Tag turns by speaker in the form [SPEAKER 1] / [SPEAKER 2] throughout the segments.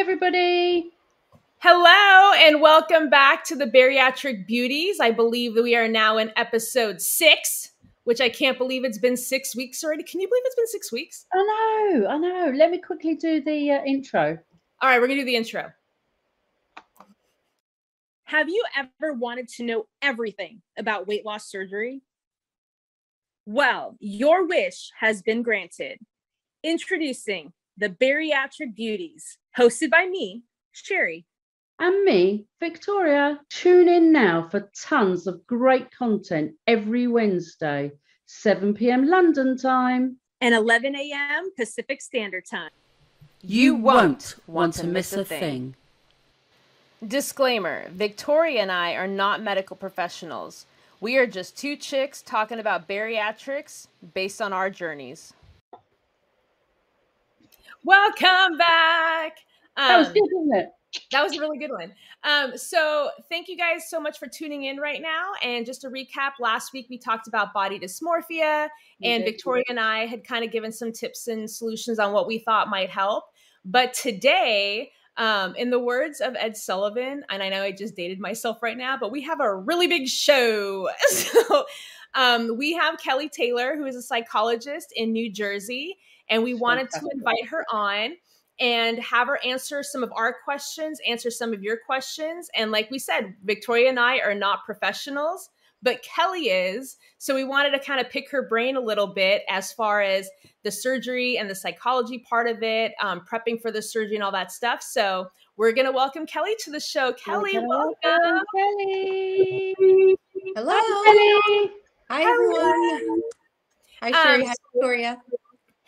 [SPEAKER 1] everybody.
[SPEAKER 2] Hello, and welcome back to the Bariatric Beauties. I believe that we are now in episode six, which I can't believe it's been six weeks already. Can you believe it's been six weeks?
[SPEAKER 1] I know, I know. Let me quickly do the uh, intro.
[SPEAKER 2] All right, we're going to do the intro.
[SPEAKER 3] Have you ever wanted to know everything about weight loss surgery? Well, your wish has been granted. Introducing the Bariatric Beauties, hosted by me, Sheri.
[SPEAKER 1] And me, Victoria. Tune in now for tons of great content every Wednesday, 7 p.m. London time.
[SPEAKER 3] and 11 a.m. Pacific Standard Time.
[SPEAKER 4] You won't want to miss a thing.
[SPEAKER 2] Disclaimer Victoria and I are not medical professionals. We are just two chicks talking about bariatrics based on our journeys. Welcome back.
[SPEAKER 1] That was
[SPEAKER 2] Um,
[SPEAKER 1] good, wasn't it?
[SPEAKER 2] That was a really good one. Um, so thank you guys so much for tuning in right now. And just to recap, last week we talked about body dysmorphia,
[SPEAKER 1] We
[SPEAKER 2] and. Victoria and I had kind of given some tips and solutions on what we thought might help. But today, um, in the words of Ed Sullivan, and I know I just dated myself right now, but we have a really big show. so um, we have Kelly Taylor, who is a psychologist in New Jersey, and we wanted to invite her on and have her answer some of our questions, answer some of your questions. And like we said, Victoria and I are not professionals, but Kelly is. So we wanted to kind of pick her brain a little bit as far as the surgery and the psychology part of it, um, prepping for the surgery and all that stuff. So we're going to welcome Kelly to the show. Kelly,
[SPEAKER 1] Welcome,
[SPEAKER 2] welcome.
[SPEAKER 1] Kelly.
[SPEAKER 5] Hello.
[SPEAKER 1] Hi, Kelly.
[SPEAKER 5] Hi, everyone. Hi, Sheri.
[SPEAKER 2] Um,
[SPEAKER 5] Hi, Victoria.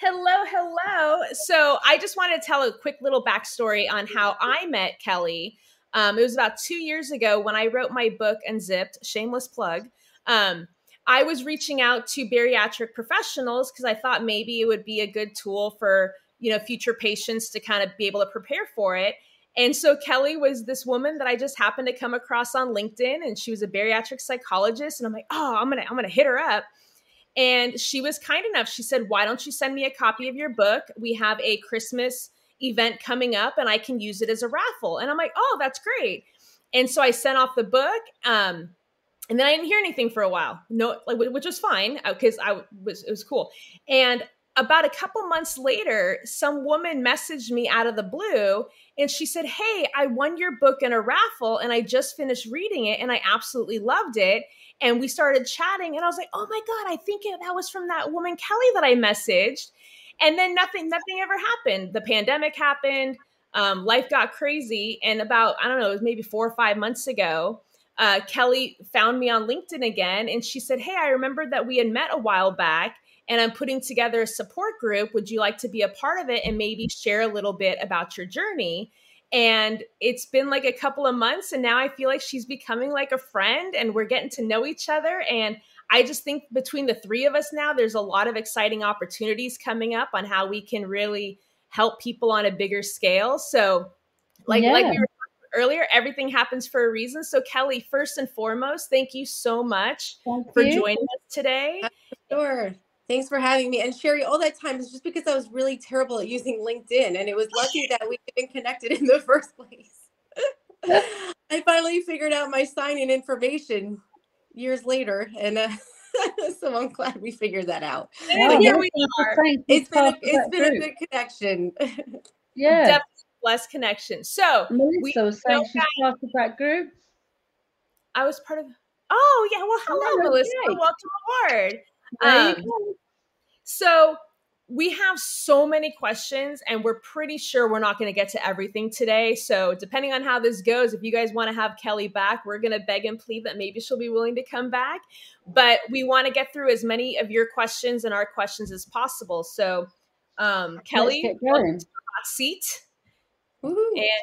[SPEAKER 2] Hello, hello. So I just wanted to tell a quick little backstory on how I met Kelly. Um, it was about two years ago when I wrote my book Unzipped, shameless plug. Um, I was reaching out to bariatric professionals because I thought maybe it would be a good tool for you know future patients to kind of be able to prepare for it. And so Kelly was this woman that I just happened to come across on LinkedIn, and she was a bariatric psychologist. And I'm like, oh, I'm gonna I'm gonna hit her up. And she was kind enough. She said, Why don't you send me a copy of your book? We have a Christmas event coming up and I can use it as a raffle. And I'm like, Oh, that's great. And so I sent off the book. Um, and then I didn't hear anything for a while. No, like which was fine because I was it was cool. And about a couple months later, some woman messaged me out of the blue and she said, Hey, I won your book in a raffle and I just finished reading it and I absolutely loved it and we started chatting and i was like oh my god i think it, that was from that woman kelly that i messaged. And then nothing nothing ever happened. The pandemic happened um, life got crazy and about i don't know it was maybe four or five months ago uh, kelly found me on linkedin again and she said hey i remembered that we had met a while back and i'm putting together a support group. Would you like to be a part of it and maybe share a little bit about your journey and it's been like a couple of months and now i feel like she's becoming like a friend and we're getting to know each other and i just think between the three of us now there's a lot of exciting opportunities coming up on how we can really help people on a bigger scale so like like we were earlier everything happens for a reason so kelly first and foremost thank you so much
[SPEAKER 1] Thank
[SPEAKER 2] for
[SPEAKER 1] you.
[SPEAKER 2] joining us today
[SPEAKER 5] Sure. Thanks for having me. And Sheri, all that time is just because I was really terrible at using LinkedIn. And it was lucky that we even connected in the first place. I finally figured out my sign in information years later. And uh, so I'm glad we figured that out.
[SPEAKER 1] Wow,
[SPEAKER 2] here we are
[SPEAKER 5] It's been a,
[SPEAKER 1] for
[SPEAKER 5] it's
[SPEAKER 1] that
[SPEAKER 5] been a good connection.
[SPEAKER 1] Yeah.
[SPEAKER 2] Definitely less connection so
[SPEAKER 1] Melissa was saying she's part of that group.
[SPEAKER 2] i was part of oh yeah well hello
[SPEAKER 1] Oh,
[SPEAKER 2] melissa
[SPEAKER 1] okay.
[SPEAKER 2] welcome aboard Um,
[SPEAKER 1] go.
[SPEAKER 2] So we have so many questions, and we're pretty sure we're not going to get to everything today. So depending on how this goes, if you guys want to have Kelly back, we're going to beg and plead that maybe she'll be willing to come back. But we want to get through as many of your questions and our questions as possible. So, um, Kelly,
[SPEAKER 1] Let's get
[SPEAKER 2] welcome
[SPEAKER 1] going.
[SPEAKER 2] to the hot seat.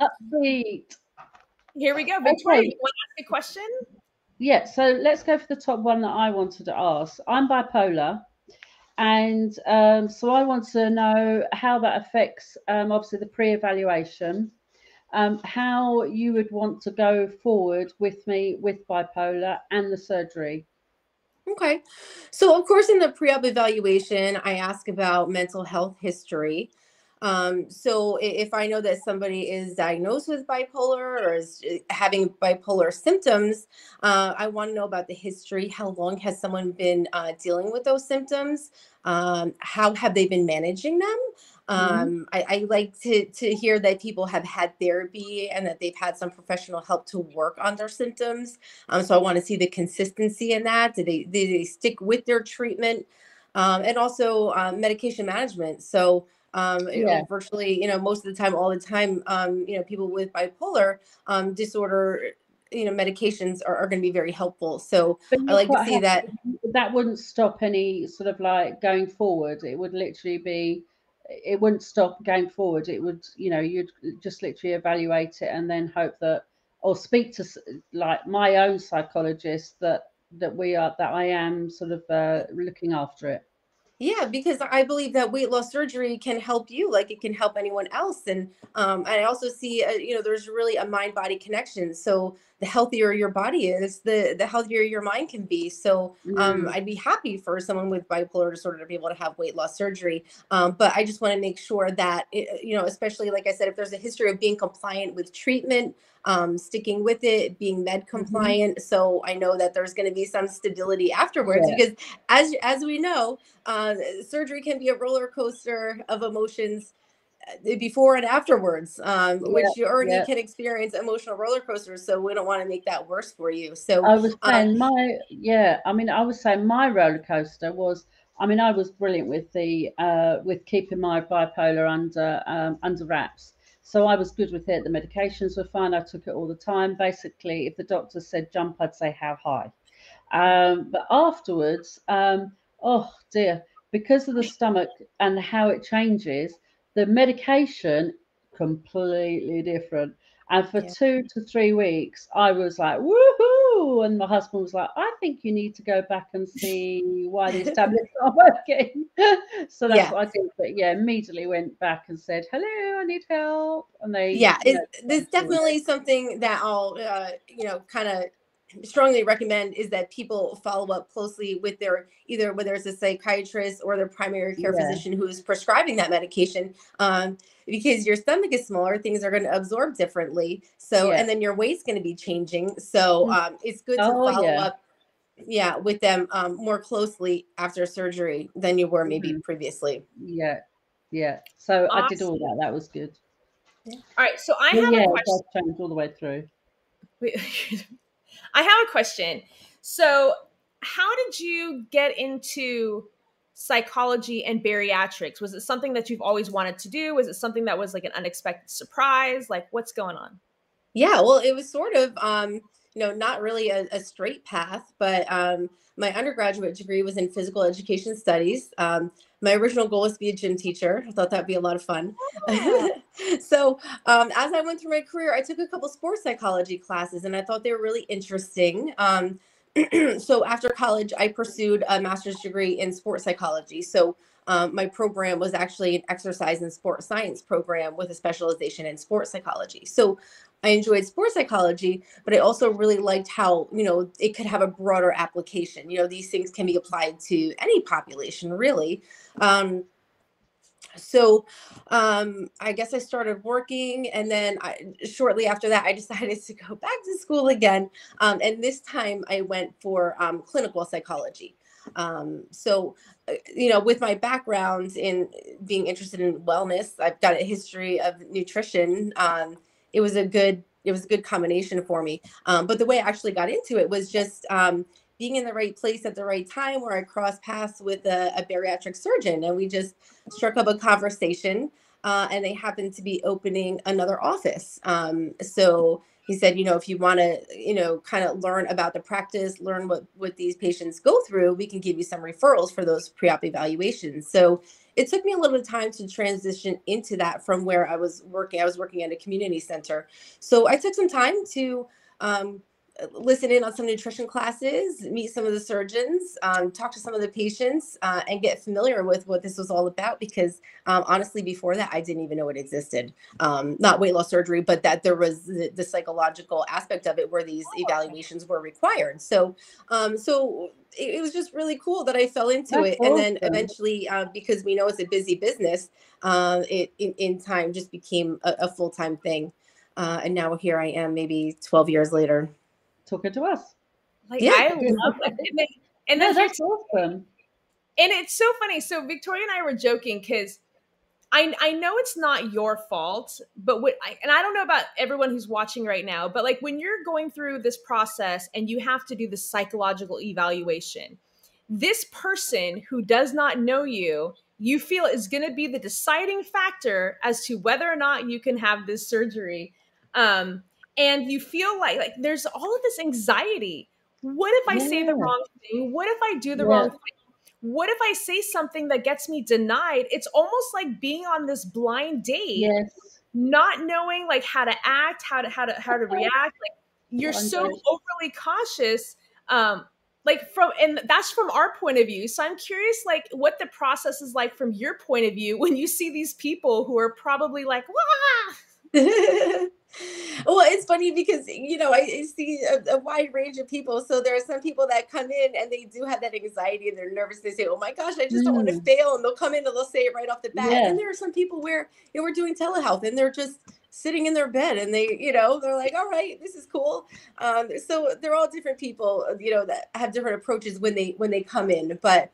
[SPEAKER 1] Upbeat.
[SPEAKER 2] here we go. Victoria,
[SPEAKER 1] Okay.
[SPEAKER 2] you want to ask a question?
[SPEAKER 1] Yeah, so let's go for the top one that I wanted to ask. I'm bipolar, and um, so I want to know how that affects, um, obviously, the pre-evaluation. Um, how you would want to go forward with me with bipolar and the surgery.
[SPEAKER 5] Okay. So, of course, in the pre op evaluation, I ask about mental health history. Um, so if I know that somebody is diagnosed with bipolar or is uh, having bipolar symptoms, uh, I want to know about the history. How long has someone been uh, dealing with those symptoms? Um, how have they been managing them? Mm-hmm. Um. I, I, like to to hear that people have had therapy and that they've had some professional help to work on their symptoms. Um, so I want to see the consistency in that. Do they do they stick with their treatment? Um, and also um, medication management. So um, yeah. you know, virtually, you know, most of the time, all the time, um, you know, people with bipolar um, disorder, you know, medications are, are going to be very helpful. So I like to see that.
[SPEAKER 1] That wouldn't stop any sort of like going forward. It would literally be, it wouldn't stop going forward. It would, you know, you'd just literally evaluate it and then hope that, or speak to like my own psychologist that that we are that I am sort of uh, looking after it.
[SPEAKER 5] Yeah, because I believe that weight loss surgery can help you, like it can help anyone else. And um, I also see, uh, you know, there's really a mind body connection. So the healthier your body is, the the healthier your mind can be. So um, mm. I'd be happy for someone with bipolar disorder to be able to have weight loss surgery. Um, but I just want to make sure that, it, you know, especially like I said, if there's a history of being compliant with treatment, um, sticking with it, being med mm-hmm. compliant. Mm-hmm. So I know that there's going to be some stability afterwards yeah. because, as as we know, uh, surgery can be a roller coaster of emotions uh, before and afterwards, um, yeah, which you already yeah. can experience emotional roller coasters. So we don't want to make that worse for you. So
[SPEAKER 1] I was um, saying um, my yeah, I mean I was saying my roller coaster was. I mean, I was brilliant with the uh, with keeping my bipolar under um, under wraps. So I was good with it. The medications were fine. I took it all the time. Basically, if the doctor said jump, I'd say how high. Um, but afterwards, um, oh dear, because of the stomach and how it changes, the medication completely different. And for yeah. two to three weeks, I was like, woohoo. And my husband was like, I think you need to go back and see why these tablets aren't working. so that's yeah. what I did. But yeah, immediately went back and said, hello, I need help. And they,
[SPEAKER 5] yeah, it's, definitely something that I'll, uh, you know, kind of strongly recommend is that people follow up closely with their either whether it's a psychiatrist or their primary care yeah. physician who is prescribing that medication um, because your stomach is smaller things are going to absorb differently so yeah. and then your weight's going to be changing so mm. um, it's good to oh, follow yeah. up yeah with them um, more closely after surgery than you were maybe mm-hmm. previously
[SPEAKER 1] yeah yeah so awesome. i did all that that was good
[SPEAKER 2] all right so i have yeah, a question
[SPEAKER 1] changed all the way through
[SPEAKER 2] I have a question. So, how did you get into psychology and bariatrics? Was it something that you've always wanted to do? Was it something that was like an unexpected surprise? Like, what's going on?
[SPEAKER 5] Yeah, well, it was sort of, um, you know, not really a, a straight path, but um, my undergraduate degree was in physical education studies. Um, my original goal was to be a gym teacher. I thought that'd be a lot of fun. Oh. so um, as I went through my career, I took a couple sports psychology classes, and I thought they were really interesting. Um, so after college, I pursued a master's degree in sports psychology. So um, my program was actually an exercise and sport science program with a specialization in sports psychology. So I enjoyed sports psychology, but I also really liked how, you know, it could have a broader application. You know, these things can be applied to any population, really. Um, so um, I guess I started working, and then I, shortly after that, I decided to go back to school again. Um, and this time I went for um, clinical psychology. Um, so, uh, you know, with my background in being interested in wellness, I've got a history of nutrition. Um, it was a good it was a good combination for me. Um, but the way I actually got into it was just um, being in the right place at the right time where I crossed paths with a, a bariatric surgeon and we just struck up a conversation uh, and they happened to be opening another office. Um, so he said, you know, if you want to, you know, kind of learn about the practice, learn what what these patients go through, we can give you some referrals for those pre-op evaluations. So it took me a little bit of time to transition into that from where I was working. I was working at a community center. So I took some time to um, listen in on some nutrition classes, meet some of the surgeons, um, talk to some of the patients, uh, and get familiar with what this was all about. Because um, honestly, before that, I didn't even know it existed. Um, not weight loss surgery, but that there was the, the, psychological aspect of it where these evaluations were required. So, um, so it, it, was just really cool that I fell into That's it. Awesome. And then eventually, uh, because we know it's a busy business, uh, it in, in, time just became a, a full time thing. Uh, and now here I am, maybe 12 years later.
[SPEAKER 1] Talking to us.
[SPEAKER 2] Like, yeah. I love it. And, then, and no, that's awesome. And it's so funny. So Victoria and I were joking because I, I know it's not your fault, but what I, and I don't know about everyone who's watching right now, but like when you're going through this process and you have to do the psychological evaluation, this person who does not know you you feel is going to be the deciding factor as to whether or not you can have this surgery um, and you feel like like there's all of this anxiety what if i yeah. say the wrong thing what if i do the yeah. wrong thing what if i say something that gets me denied it's almost like being on this blind date
[SPEAKER 1] yes.
[SPEAKER 2] not knowing like how to act how to how to how to react like you're so overly cautious um like from and that's from our point of view so i'm curious like what the process is like from your point of view when you see these people who are probably like Wah!
[SPEAKER 5] well it's funny because you know i, I see a, a, wide range of people so there are some people that come in and they do have that anxiety and they're nervous they say oh my gosh i just mm. don't want to fail and they'll come in and they'll say it right off the bat yeah. and there are some people where you know we're doing telehealth and they're just sitting in their bed and they you know they're like all right this is cool um, so they're all different people you know that have different approaches when they when they come in but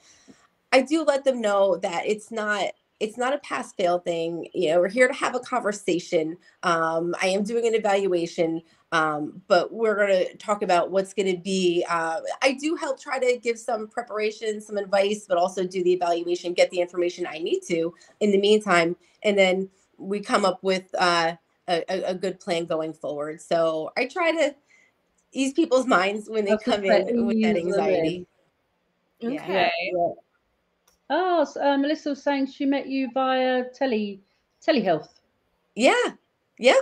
[SPEAKER 5] i do let them know that it's not it's not a pass fail thing you know we're here to have a conversation um, i am doing an evaluation um, but we're going to talk about what's going to be uh, i do help try to give some preparation some advice but also do the evaluation get the information i need to in the meantime and then we come up with uh, a, a good plan going forward. So I try to ease people's minds when they That's come in with that anxiety.
[SPEAKER 2] Okay. Yeah.
[SPEAKER 1] Oh, so, uh, Melissa was saying she met you via tele telehealth.
[SPEAKER 5] Yeah. yeah.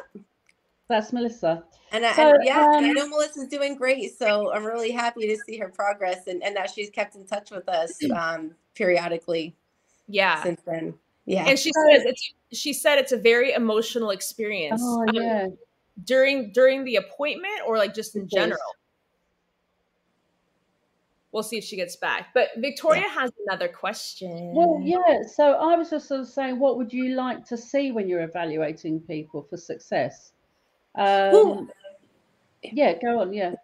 [SPEAKER 1] That's Melissa.
[SPEAKER 5] And, I, so, and yeah, um, I know Melissa's doing great. So I'm really happy to see her progress and, and that she's kept in touch with us um, periodically.
[SPEAKER 2] Yeah.
[SPEAKER 5] Since then. Yeah.
[SPEAKER 2] And she says it's she said it's a very emotional experience.
[SPEAKER 1] Oh, um, yeah.
[SPEAKER 2] during during the appointment or like just in general. We'll see if she gets back. But Victoria yeah. has another question.
[SPEAKER 1] Well, yeah. So I was just sort of saying, what would you like to see when you're evaluating people for success? Um, yeah, go on. Yeah.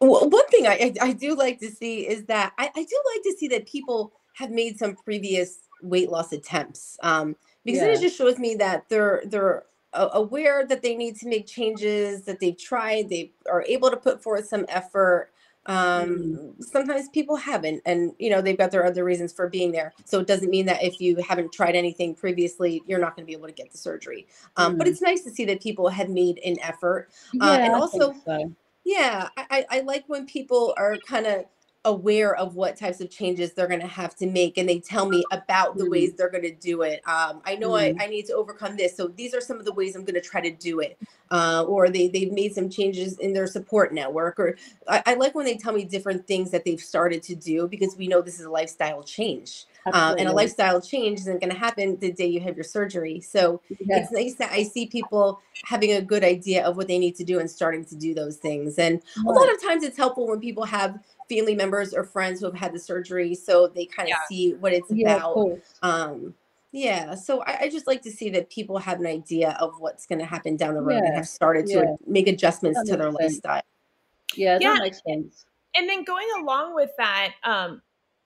[SPEAKER 5] Well, one thing I, I, I do like to see is that I, I do like to see that people have made some previous weight loss attempts um, because yeah. it just shows me that they're they're aware that they need to make changes that they've tried they are able to put forth some effort um, mm. sometimes people haven't and you know they've got their other reasons for being there so it doesn't mean that if you haven't tried anything previously you're not going to be able to get the surgery um, mm. but it's nice to see that people have made an effort uh, yeah, and also so. yeah I, I like when people are kind of aware of what types of changes they're going to have to make and they tell me about the mm. ways they're going to do it. Um, i know mm. I, I need to overcome this so these are some of the ways i'm going to try to do it. Uh, or they, they've made some changes in their support network or I, I, like when they tell me different things that they've started to do because we know this is a lifestyle change. Um, and a lifestyle change isn't going to happen the day you have your surgery. So it's nice that i see people having a good idea of what they need to do and starting to do those things. And a lot of times it's helpful when people have family members or friends who have had the surgery so they kind of yeah. see what it's yeah, about um yeah so I, I, just like to see that people have an idea of what's going to happen down the road yeah. and have started to make adjustments to their sense. lifestyle
[SPEAKER 1] yeah that makes sense
[SPEAKER 2] and then going along with that um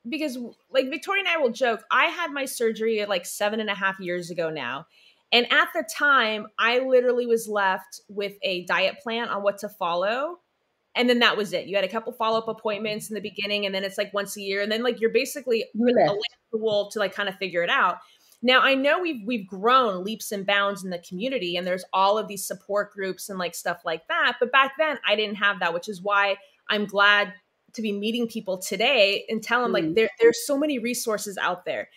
[SPEAKER 2] because like victoria and i will joke i had my surgery like seven and a half years ago now and at the time i literally was left with a diet plan on what to follow and then that was it. You had a couple follow up appointments in the beginning, and then it's like once a year, and then like you're basically a wolf to like kind of figure it out. Now I know we've we've grown leaps and bounds in the community, and there's all of these support groups and like stuff like that. But back then I didn't have that, which is why I'm glad to be meeting people today and tell them mm. like there there's so many resources out there.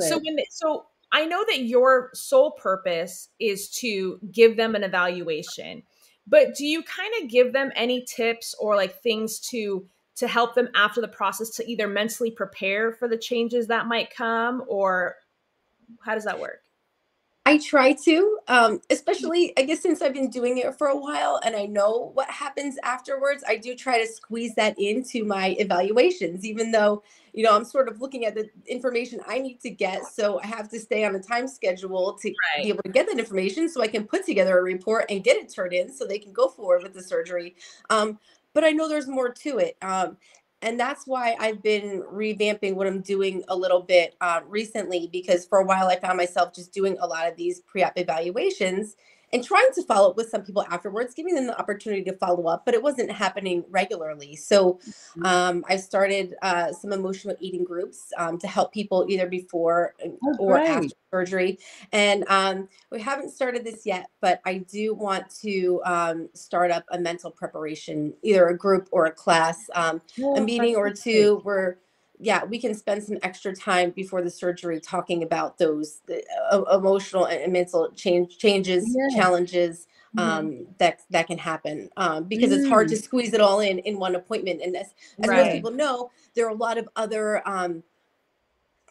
[SPEAKER 2] So when they, so I know that your sole purpose is to give them an evaluation but do you kind of give them any tips or like things to to help them after the process to either mentally prepare for the changes that might come or how does that work
[SPEAKER 5] I try to, um, especially I guess since I've been doing it for a while and I know what happens afterwards. I do try to squeeze that into my evaluations, even though you know I'm sort of looking at the information I need to get. So I have to stay on a time schedule to
[SPEAKER 2] Right.
[SPEAKER 5] be able to get that information, so I can put together a report and get it turned in, so they can go forward with the surgery. Um, but I know there's more to it. Um, and that's why I've been revamping what I'm doing a little bit uh, recently because for a while I found myself just doing a lot of these pre-op evaluations and trying to follow up with some people afterwards, giving them the opportunity to follow up, but it wasn't happening regularly. So um, I started uh, some emotional eating groups um, to help people either before
[SPEAKER 1] Oh,
[SPEAKER 5] or after surgery. And um, we haven't started this yet, but I do want to um, start up a mental preparation, either a group or a class. Um, a meeting or two where yeah we can spend some extra time before the surgery talking about those uh, emotional and mental change changes
[SPEAKER 1] Yeah.
[SPEAKER 5] challenges
[SPEAKER 2] Mhm.
[SPEAKER 5] um that that can happen um because it's hard to squeeze it all in in one appointment and as, as most people know there are a lot of other um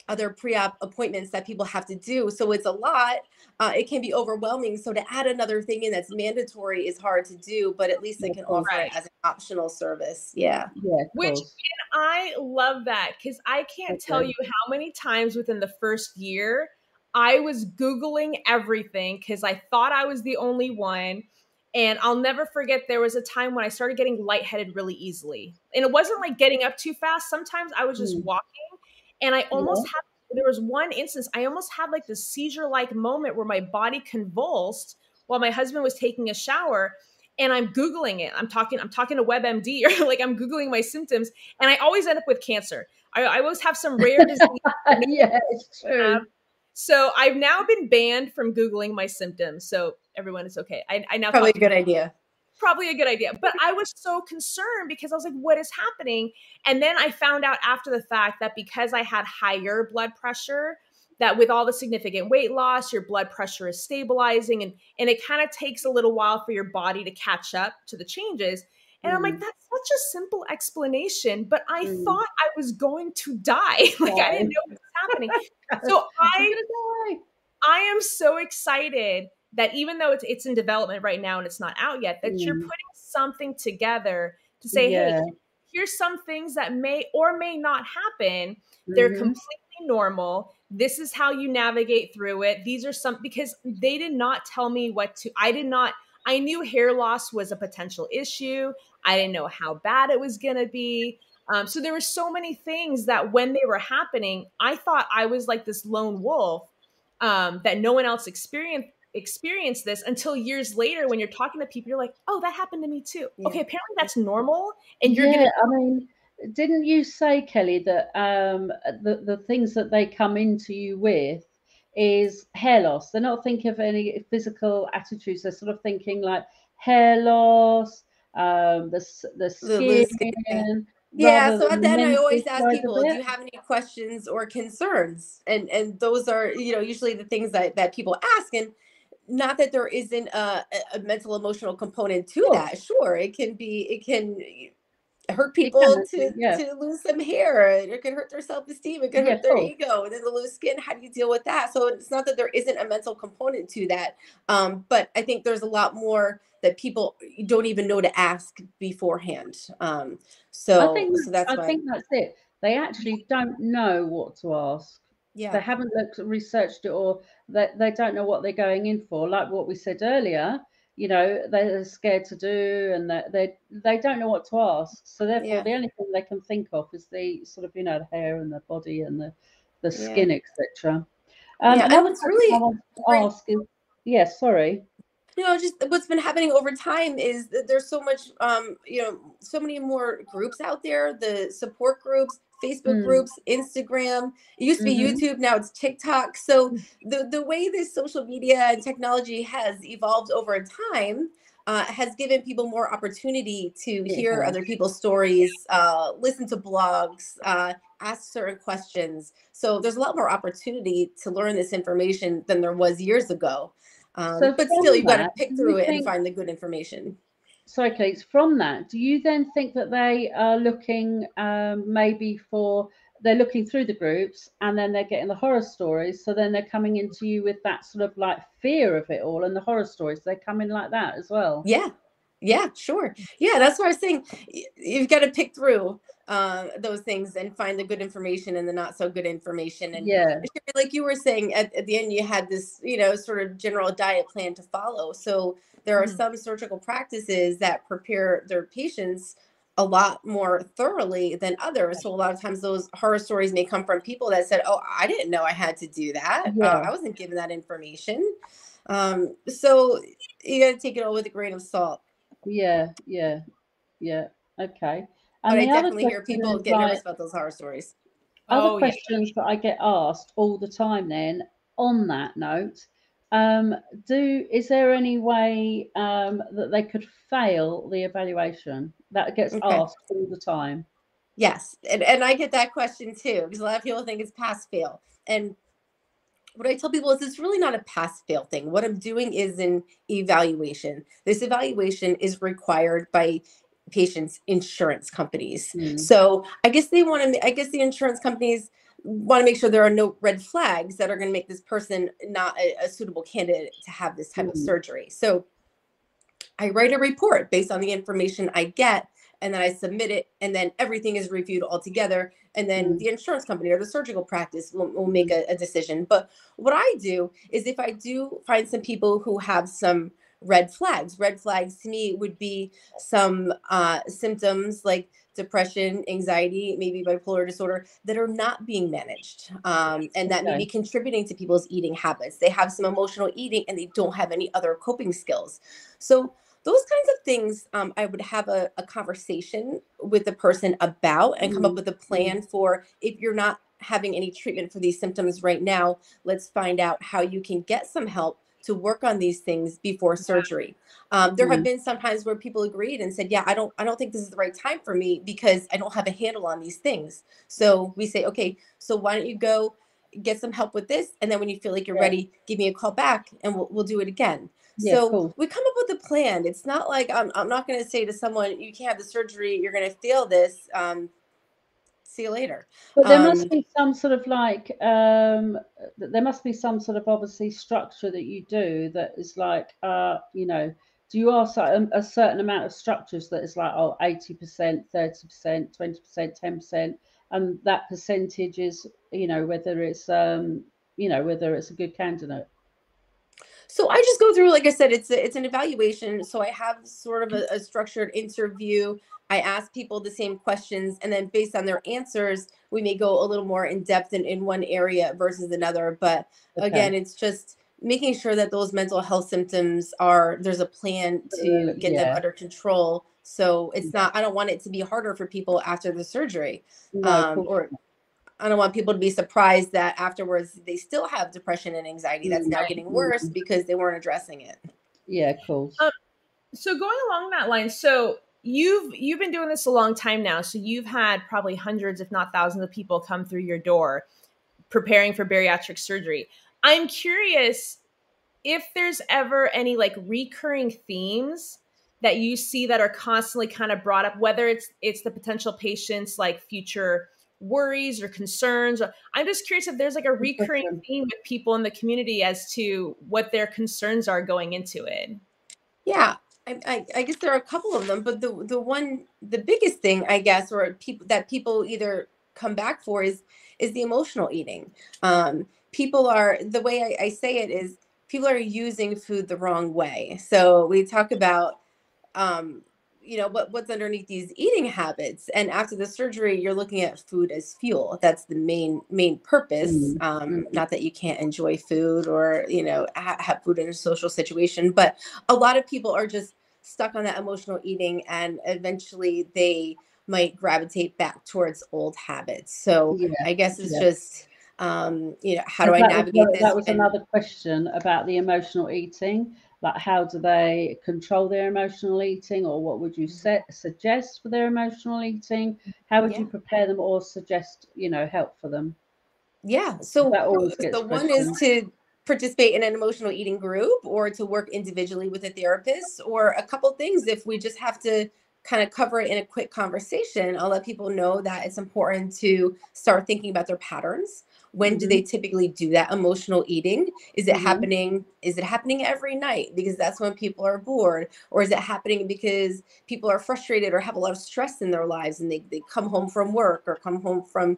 [SPEAKER 5] other pre-op appointments that people have to do so it's a lot uh, it can be overwhelming so to add another thing in that's mandatory is hard to do but at least they can offer
[SPEAKER 2] Right.
[SPEAKER 5] it as an optional service yeah
[SPEAKER 1] Yeah,
[SPEAKER 2] Which-
[SPEAKER 1] course.
[SPEAKER 2] I love that because I can't tell you how many times within the first year I was Googling everything because I thought I was the only one. And I'll never forget there was a time when I started getting lightheaded really easily. And it wasn't like getting up too fast. Sometimes I was just
[SPEAKER 1] Mm.
[SPEAKER 2] walking and I almost had, there was one instance, I almost had like this seizure like moment where my body convulsed while my husband was taking a shower and I'm Googling it. I'm talking, I'm talking to WebMD or like I'm Googling my symptoms and I always end up with cancer. I, I always have some rare disease.
[SPEAKER 1] yeah, it's true.
[SPEAKER 2] Um, so I've now been banned from Googling my symptoms. So everyone is okay. I, I now
[SPEAKER 5] probably a good idea
[SPEAKER 2] probably a good idea. But I was so concerned because I was like, what is happening? And then I found out after the fact that because I had higher blood pressure, that with all the significant weight loss, your blood pressure is stabilizing and, and it kind of takes a little while for your body to catch up to the changes. And I'm like,
[SPEAKER 1] Mm.
[SPEAKER 2] that's such a simple explanation, but I
[SPEAKER 1] Mm.
[SPEAKER 2] thought I was going to die. like I didn't know what was happening. So I. I am so excited that even though it's it's in development right now and it's not out yet, that you're
[SPEAKER 1] Mm.
[SPEAKER 2] putting something together to say,
[SPEAKER 1] Yeah.
[SPEAKER 2] hey, here's some things that may or may not happen. They're
[SPEAKER 1] Mhm.
[SPEAKER 2] completely normal. This is how you navigate through it. These are some because they did not tell me what to. I did not. I knew hair loss was a potential issue. I didn't know how bad it was going to be. Um, so there were so many things that when they were happening, I thought I was like this lone wolf um, that no one else experienced experienced this until years later when you're talking to people you're like oh that happened to me too
[SPEAKER 5] Yeah.
[SPEAKER 2] okay apparently that's normal and you're
[SPEAKER 1] yeah,
[SPEAKER 2] gonna
[SPEAKER 1] I mean, didn't you say, Kelly, that um, the the things that they come into you with is hair loss? They're not thinking of any physical attitudes. They're sort of thinking like hair loss, um, the s- the
[SPEAKER 5] The
[SPEAKER 1] skin.
[SPEAKER 5] skin. Yeah, so
[SPEAKER 1] than
[SPEAKER 5] at the end, I always ask people, "Do you have any questions or concerns?" And and those are, you know, usually the things that that people ask. And not that there isn't a, a- mental emotional component to
[SPEAKER 1] Sure.
[SPEAKER 5] that. Sure, it can be. It can hurt people to
[SPEAKER 1] yeah.
[SPEAKER 5] to lose some hair. It can hurt their self esteem. It can
[SPEAKER 1] Yeah,
[SPEAKER 5] hurt their
[SPEAKER 1] cool.
[SPEAKER 5] ego. And then the loose skin. How do you deal with that? So it's not that there isn't a mental component to that. Um, but I think there's a lot more that people don't even know to ask beforehand. Um, so
[SPEAKER 1] I think
[SPEAKER 5] so that's
[SPEAKER 1] I
[SPEAKER 5] why.
[SPEAKER 1] think that's it. They actually don't know what to ask.
[SPEAKER 5] Yeah.
[SPEAKER 1] They haven't looked researched it or they, they don't know what they're going in for. Like what we said earlier, you know, they're scared to do and they they they don't know what to ask. So therefore
[SPEAKER 5] Yeah.
[SPEAKER 1] the only thing they can think of is the sort of, you know, the hair and the body and the, the
[SPEAKER 5] Yeah.
[SPEAKER 1] skin, etc. Um
[SPEAKER 5] Yeah, and what's really
[SPEAKER 1] I ask is yeah, sorry.
[SPEAKER 5] you know just what's been happening over time is that there's so much um you know so many more groups out there the support groups facebook
[SPEAKER 1] Mm.
[SPEAKER 5] groups instagram it used to be
[SPEAKER 1] Mhm.
[SPEAKER 5] youtube now it's tiktok so the the way this social media and technology has evolved over time uh, has given people more opportunity to hear
[SPEAKER 1] has.
[SPEAKER 5] other people's stories uh, listen to blogs uh, ask certain questions so there's a lot more opportunity to learn this information than there was years ago Um,
[SPEAKER 1] So
[SPEAKER 5] but still, you've got to pick through it and find the good information.
[SPEAKER 1] Kate. From that, do you then think that they are looking um, maybe for they're looking through the groups and then they're getting the horror stories? So then they're coming into you with that sort of like fear of it all and the horror stories. They come in like that as well.
[SPEAKER 5] Yeah. Yeah, sure. Yeah, that's what I was saying. You've got to pick through uh, those things and find the good information and the not so good information. And
[SPEAKER 1] Yeah.
[SPEAKER 5] like you were saying at, at the end, you had this, you know, sort of general diet plan to follow. So there are
[SPEAKER 2] Mhm.
[SPEAKER 5] some surgical practices that prepare their patients a lot more thoroughly than others. So a lot of times those horror stories may come from people that said, "Oh, I didn't know I had to do that. Uh, I wasn't given that information." Um, so you got to take it all with a grain of salt.
[SPEAKER 1] Yeah. Yeah. Yeah. Okay.
[SPEAKER 5] But I
[SPEAKER 1] the other
[SPEAKER 5] definitely hear people get
[SPEAKER 1] like,
[SPEAKER 5] nervous about those horror stories.
[SPEAKER 1] other
[SPEAKER 2] Oh, yeah.
[SPEAKER 1] questions that I get asked all the time then on that note um, do is there any way um, that they could fail the evaluation that gets
[SPEAKER 5] Okay.
[SPEAKER 1] asked all the time
[SPEAKER 5] Yes, and, and I get that question too because a lot of people think it's pass fail. And what I tell people is it's really not a pass fail thing. What I'm doing is an evaluation. This evaluation is required by patients' insurance companies.
[SPEAKER 1] Mm.
[SPEAKER 5] So I guess they want to. I guess the insurance companies want to make sure there are no red flags that are going to make this person not a, a suitable candidate to have this type of
[SPEAKER 1] Mhm.
[SPEAKER 5] surgery. So I write a report based on the information I get, and then I submit it, and then everything is reviewed all together, and then
[SPEAKER 1] Mhm.
[SPEAKER 5] the insurance company or the surgical practice will, will make a, a decision. But what I do is if I do find some people who have some red flags, red flags to me would be some uh, symptoms like depression, anxiety, maybe bipolar disorder that are not being managed um, and that may be contributing to people's eating habits. They have some emotional eating and they don't have any other coping skills. So, those kinds of things, um, I would have a, a conversation with the person about and come up
[SPEAKER 1] Mhm.
[SPEAKER 5] with a plan for if you're not having any treatment for these symptoms right now, let's find out how you can get some help to work on these things before surgery. Um, there have
[SPEAKER 1] Mhm.
[SPEAKER 5] been some times where people agreed and said, "Yeah, I don't, I don't think this is the right time for me because I don't have a handle on these things." So we say, "Okay, so why don't you go get some help with this, and then when you feel like you're ready, give me a call back, and we'll we'll do it again."
[SPEAKER 1] Yeah,
[SPEAKER 5] so
[SPEAKER 1] cool.
[SPEAKER 5] we come up with a plan. It's not like I'm, I'm not going to say to someone, "You can't have the surgery. You're going to fail this." Um, see you later.
[SPEAKER 1] But there must
[SPEAKER 5] Um,
[SPEAKER 1] be some sort of like um there must be some sort of obviously structure that you do that is like uh you know do you ask um, a, a certain amount of structures that is like oh 80% 30% 20% 10% and that percentage is you know whether it's um you know whether it's a good candidate
[SPEAKER 5] So I just go through, like I said, it's a, it's an evaluation. So I have sort of a, a structured interview. I ask people the same questions, and then based on their answers, we may go a little more in depth in, in one area versus another. But
[SPEAKER 1] Okay.
[SPEAKER 5] again, it's just making sure that those mental health symptoms are there's a plan to
[SPEAKER 1] Uh,
[SPEAKER 5] get
[SPEAKER 1] yeah.
[SPEAKER 5] them under control. So it's not. I don't want it to be harder for people after the surgery
[SPEAKER 1] no,
[SPEAKER 5] um,
[SPEAKER 1] cool.
[SPEAKER 5] or I don't want people to be surprised that afterwards they still have depression and anxiety that's now
[SPEAKER 1] Right.
[SPEAKER 5] getting mm-hmm. worse because they weren't addressing it.
[SPEAKER 1] yeah cool um,
[SPEAKER 2] so going along that line so you've you've been doing this a long time now so you've had probably hundreds if not thousands of people come through your door preparing for bariatric surgery i'm curious if there's ever any like recurring themes that you see that are constantly kind of brought up whether it's it's the potential patients like future worries or concerns i'm just curious if there's like a recurring theme with people in the community as to what their concerns are going into it
[SPEAKER 5] Yeah, I, I, I guess there are a couple of them, but the the one the biggest thing I guess, or people that people either come back for is is the emotional eating. Um, people are the way I, I say it is people are using food the wrong way. So we talk about um, you know what what's underneath these eating habits and after the surgery you're looking at food as fuel. That's the main main purpose.
[SPEAKER 1] Mhm.
[SPEAKER 5] um, not that you can't enjoy food or you know ha- have food in a social situation but a lot of people are just stuck on that emotional eating and eventually they might gravitate back towards old habits. So
[SPEAKER 1] Yeah,
[SPEAKER 5] i guess it's
[SPEAKER 1] yeah.
[SPEAKER 5] just um you know how do i
[SPEAKER 1] was
[SPEAKER 5] navigate
[SPEAKER 1] another-
[SPEAKER 5] this
[SPEAKER 1] That was
[SPEAKER 5] and-
[SPEAKER 1] another question about the emotional eating. Like, how do they control their emotional eating, or what would you set, suggest for their emotional eating? How would you prepare them, or suggest, you know, help for them?
[SPEAKER 5] Yeah. So
[SPEAKER 1] That always gets
[SPEAKER 5] the one is to participate in an emotional eating group or to work individually with a therapist or a couple things if we just have to kind of cover it in a quick conversation i'll let people know that it's important to start thinking about their patterns when do
[SPEAKER 1] Mhm.
[SPEAKER 5] they typically do that emotional eating is it
[SPEAKER 1] Mhm.
[SPEAKER 5] happening is it happening every night because that's when people are bored or is it happening because people are frustrated or have a lot of stress in their lives and they, they come home from work or come home from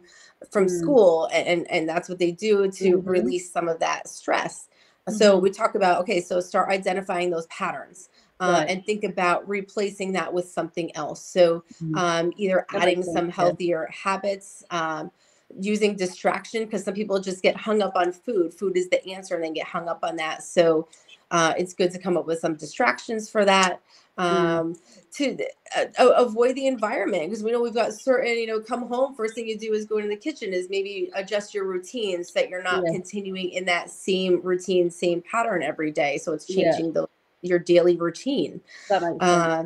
[SPEAKER 5] from
[SPEAKER 1] Mm.
[SPEAKER 5] school and, and and that's what they do to
[SPEAKER 1] Mhm.
[SPEAKER 5] release some of that stress so
[SPEAKER 1] Mhm.
[SPEAKER 5] we talk about okay so start identifying those patterns uh,
[SPEAKER 1] Right.
[SPEAKER 5] and think about replacing that with something else so
[SPEAKER 1] Mhm.
[SPEAKER 5] um, either adding some healthier habits um, using distraction because some people just get hung up on food food is the answer and they get hung up on that so uh, it's good to come up with some distractions for that um, to uh, avoid the environment because we know we've got certain you know come home first thing you do is go into the kitchen is maybe adjust your routines that you're not
[SPEAKER 1] Yeah.
[SPEAKER 5] continuing in that same routine same pattern every day so it's
[SPEAKER 1] Yeah.
[SPEAKER 5] changing the your daily routine
[SPEAKER 1] That makes sense.
[SPEAKER 5] uh,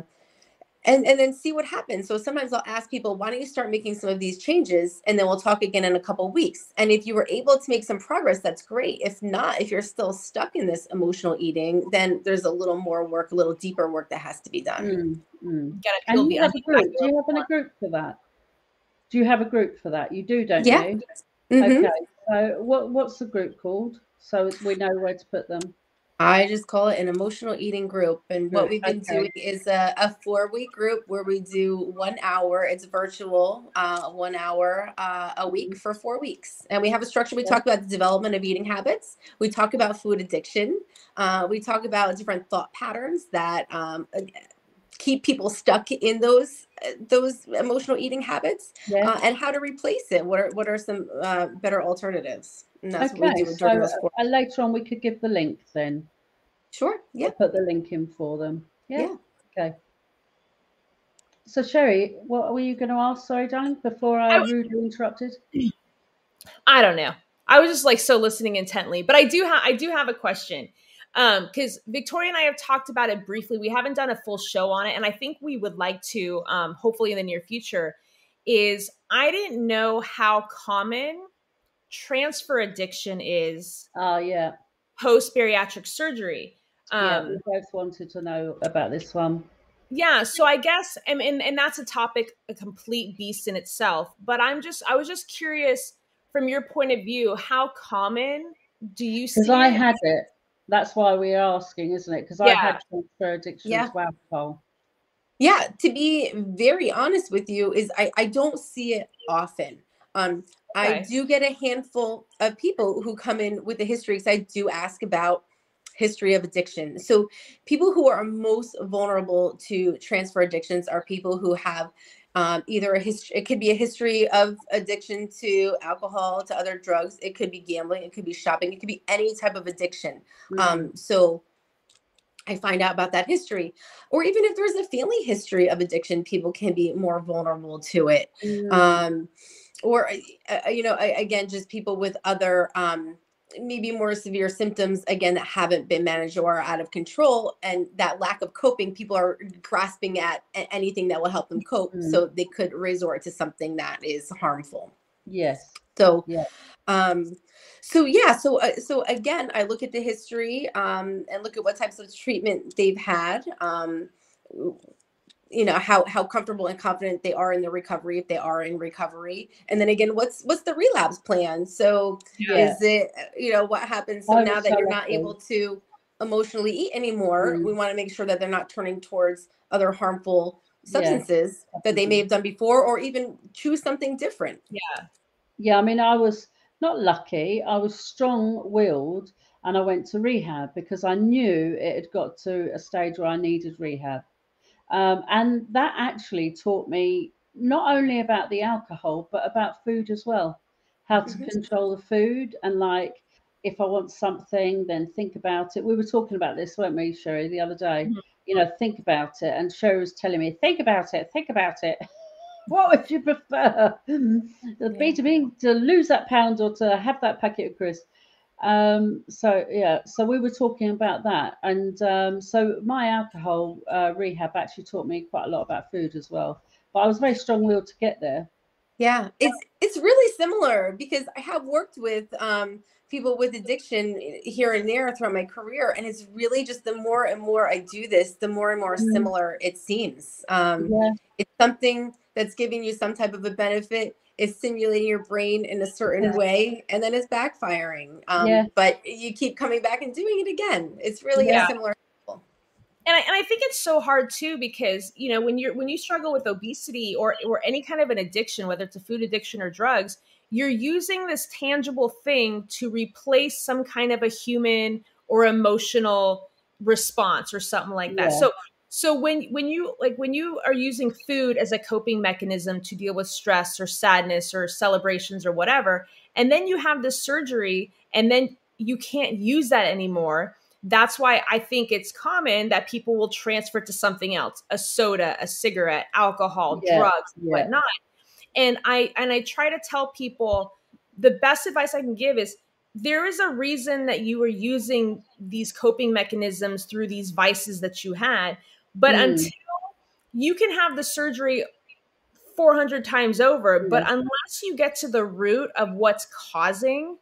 [SPEAKER 5] and and then see what happens. So sometimes I'll ask people, why don't you start making some of these changes, and then we'll talk again in a couple weeks. And if you were able to make some progress, that's great. If not, if you're still stuck in this emotional eating, then there's a little more work, a little deeper work that has to be done.
[SPEAKER 1] Mm, mm.
[SPEAKER 2] Gotta
[SPEAKER 1] And you have a group. Do you have a group for that? Do you have a group for that? You do, don't
[SPEAKER 5] Yeah.
[SPEAKER 1] you?
[SPEAKER 5] Mhm.
[SPEAKER 1] Okay. So what what's the group called? So we know where to put them.
[SPEAKER 5] I just call it an emotional eating group. And what we've been
[SPEAKER 1] okay.
[SPEAKER 5] doing is a, a four week group where we do one hour. It's virtual, uh, one hour uh, a week for four weeks. And we have a structure. We talk about the development of eating habits. We talk about food addiction. Uh, we talk about different thought patterns that um, uh, keep people stuck in those uh, those emotional eating habits
[SPEAKER 1] Yeah.
[SPEAKER 5] uh, and how to replace it. What are what are some uh, better alternatives? And that's what
[SPEAKER 1] okay.
[SPEAKER 5] we do
[SPEAKER 1] So
[SPEAKER 5] during
[SPEAKER 1] uh, later on we could give the link then.
[SPEAKER 5] Sure. Yeah.
[SPEAKER 1] I'll put the link in for them. Yeah.
[SPEAKER 5] Yeah.
[SPEAKER 1] Okay. So Sheri, what were you going to ask? Sorry, darling, before I
[SPEAKER 2] I was-
[SPEAKER 1] rudely interrupted.
[SPEAKER 2] I don't know. I was just like so listening intently, but I do have I do have a question. Um, because Victoria and I have talked about it briefly. We haven't done a full show on it, and I think we would like to, um, hopefully in the near future. Is I didn't know how common transfer addiction is
[SPEAKER 1] Oh yeah.
[SPEAKER 2] post bariatric surgery.
[SPEAKER 1] yeah.
[SPEAKER 2] Um,
[SPEAKER 1] We both wanted to know about this one.
[SPEAKER 2] yeah so i guess and, and and that's a topic a complete beast in itself but i'm just i was just curious from your point of view how common do you see
[SPEAKER 1] Because I
[SPEAKER 2] it?
[SPEAKER 1] had it. That's why we're asking, isn't it? Because I had transfer addiction
[SPEAKER 5] Yeah.
[SPEAKER 1] to alcohol.
[SPEAKER 5] Yeah, to be very honest with you, is I, I don't see it often. Um, I do get a handful of people who come in with a history because I do ask about history of addiction. So people who are most vulnerable to transfer addictions are people who have um, either a history, it could be a history of addiction to alcohol, to other drugs. It could be gambling. It could be shopping. It could be any type of addiction.
[SPEAKER 1] Mm.
[SPEAKER 5] Um, so I find out about that history. Or even if there's a family history of addiction, people can be more vulnerable to it.
[SPEAKER 1] Mm.
[SPEAKER 5] Um, or, uh, uh, you know, again, just people with other um, maybe more severe symptoms, again, that haven't been managed or are out of control. And that lack of coping, people are grasping at anything that will help them cope.
[SPEAKER 1] Mhm.
[SPEAKER 5] So they could resort to something that is harmful.
[SPEAKER 1] yes.
[SPEAKER 5] So,
[SPEAKER 1] Yeah.
[SPEAKER 5] um, so yeah, so uh, so again, I look at the history um, and look at what types of treatment they've had. Um, you know how how comfortable and confident they are in their recovery if they are in recovery. And then again what's what's the relapse plan? So
[SPEAKER 1] Yeah.
[SPEAKER 5] is it you know what happens? So now that you're not able to emotionally eat anymore
[SPEAKER 1] Mm.
[SPEAKER 5] we want to make sure that they're not turning towards other harmful
[SPEAKER 1] Yeah,
[SPEAKER 5] substances that they may have done before or even choose something different.
[SPEAKER 2] Yeah.
[SPEAKER 1] Yeah, I mean, I was not lucky. I was strong-willed, and I went to rehab because I knew it had got to a stage where I needed rehab, um, and that actually taught me not only about the alcohol but about food as well, how to
[SPEAKER 5] Mhm.
[SPEAKER 1] control the food and like if I want something, then think about it. We were talking about this, weren't we, Sheri, the other day?
[SPEAKER 2] Mhm.
[SPEAKER 1] You know, think about it, and Sheri was telling me, think about it, think about it. what would you prefer? The be to be to lose that pound or to have that packet of crisps. Um, so yeah, so we were talking about that, and um, so my alcohol uh, rehab actually taught me quite a lot about food as well. But I was very strong-willed to get there.
[SPEAKER 5] Yeah, it's it's really similar because I have worked with um, people with addiction here and there throughout my career and it's really just the more and more i do this the more and more
[SPEAKER 1] Mm.
[SPEAKER 5] similar it seems um,
[SPEAKER 1] Yeah.
[SPEAKER 5] it's something that's giving you some type of a benefit it's stimulating your brain in a certain
[SPEAKER 1] Yeah.
[SPEAKER 5] way and then it's backfiring um,
[SPEAKER 1] Yeah.
[SPEAKER 5] but you keep coming back and doing it again it's really
[SPEAKER 2] Yeah.
[SPEAKER 5] a similar
[SPEAKER 2] and I, and I think it's so hard too because you know when you're when you struggle with obesity or or any kind of an addiction whether it's a food addiction or drugs you're using this tangible thing to replace some kind of a human or emotional response or something like that
[SPEAKER 1] Yeah.
[SPEAKER 2] so so when when you like when you are using food as a coping mechanism to deal with stress or sadness or celebrations or whatever and then you have this surgery and then you can't use that anymore that's why I think it's common that people will transfer to something else a soda, a cigarette, alcohol,
[SPEAKER 1] Yeah,
[SPEAKER 2] drugs,
[SPEAKER 1] yeah.
[SPEAKER 2] whatnot. And I and I try to tell people the best advice I can give is there is a reason that you were using these coping mechanisms through these vices that you had. But
[SPEAKER 1] Mm.
[SPEAKER 2] until you can have the surgery 400 times over, but unless you get to the root of what's causing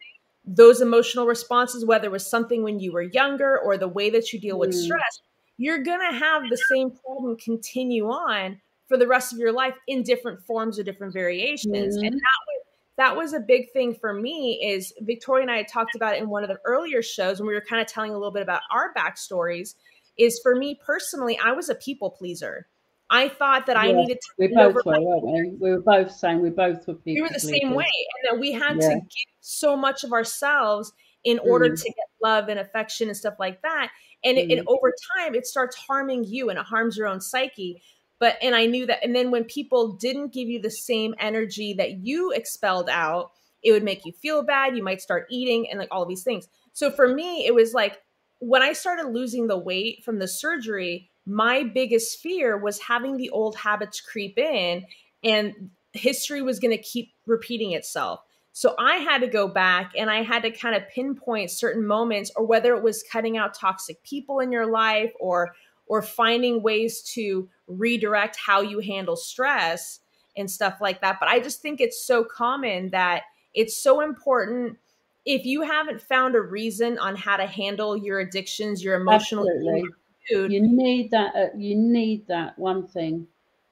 [SPEAKER 2] those emotional responses, whether it was something when you were younger or the way that you deal with
[SPEAKER 1] Mm.
[SPEAKER 2] stress, you're going to have the same problem continue on for the rest of your life in different forms or different variations. And
[SPEAKER 1] Mhm.
[SPEAKER 2] that was, that was a big thing for me is Victoria and I had talked about it in one of the earlier shows when we were kind of telling a little bit about our backstories is for me personally, I was a people pleaser. I thought that I needed to
[SPEAKER 1] We both were, weren't we? We were both saying we both were people.
[SPEAKER 2] we were the same way and that we had
[SPEAKER 1] Yeah.
[SPEAKER 2] to give so much of ourselves in order
[SPEAKER 1] Mm.
[SPEAKER 2] to get love and affection and stuff like that and, it, and
[SPEAKER 1] Mm.
[SPEAKER 2] over time it starts harming you and it harms your own psyche but and i knew that and then when people didn't give you the same energy that you expelled out it would make you feel bad you might start eating and like all of these things so for me it was like when i started losing the weight from the surgery my biggest fear was having the old habits creep in and history was going to keep repeating itself. So I had to go back and I had to kind of pinpoint certain moments or whether it was cutting out toxic people in your life or or finding ways to redirect how you handle stress and stuff like that. But I just think it's so common that it's so important if you haven't found a reason on how to handle your addictions, your emotional
[SPEAKER 1] Absolutely.
[SPEAKER 2] food,
[SPEAKER 1] You need that. Uh, you need that one thing.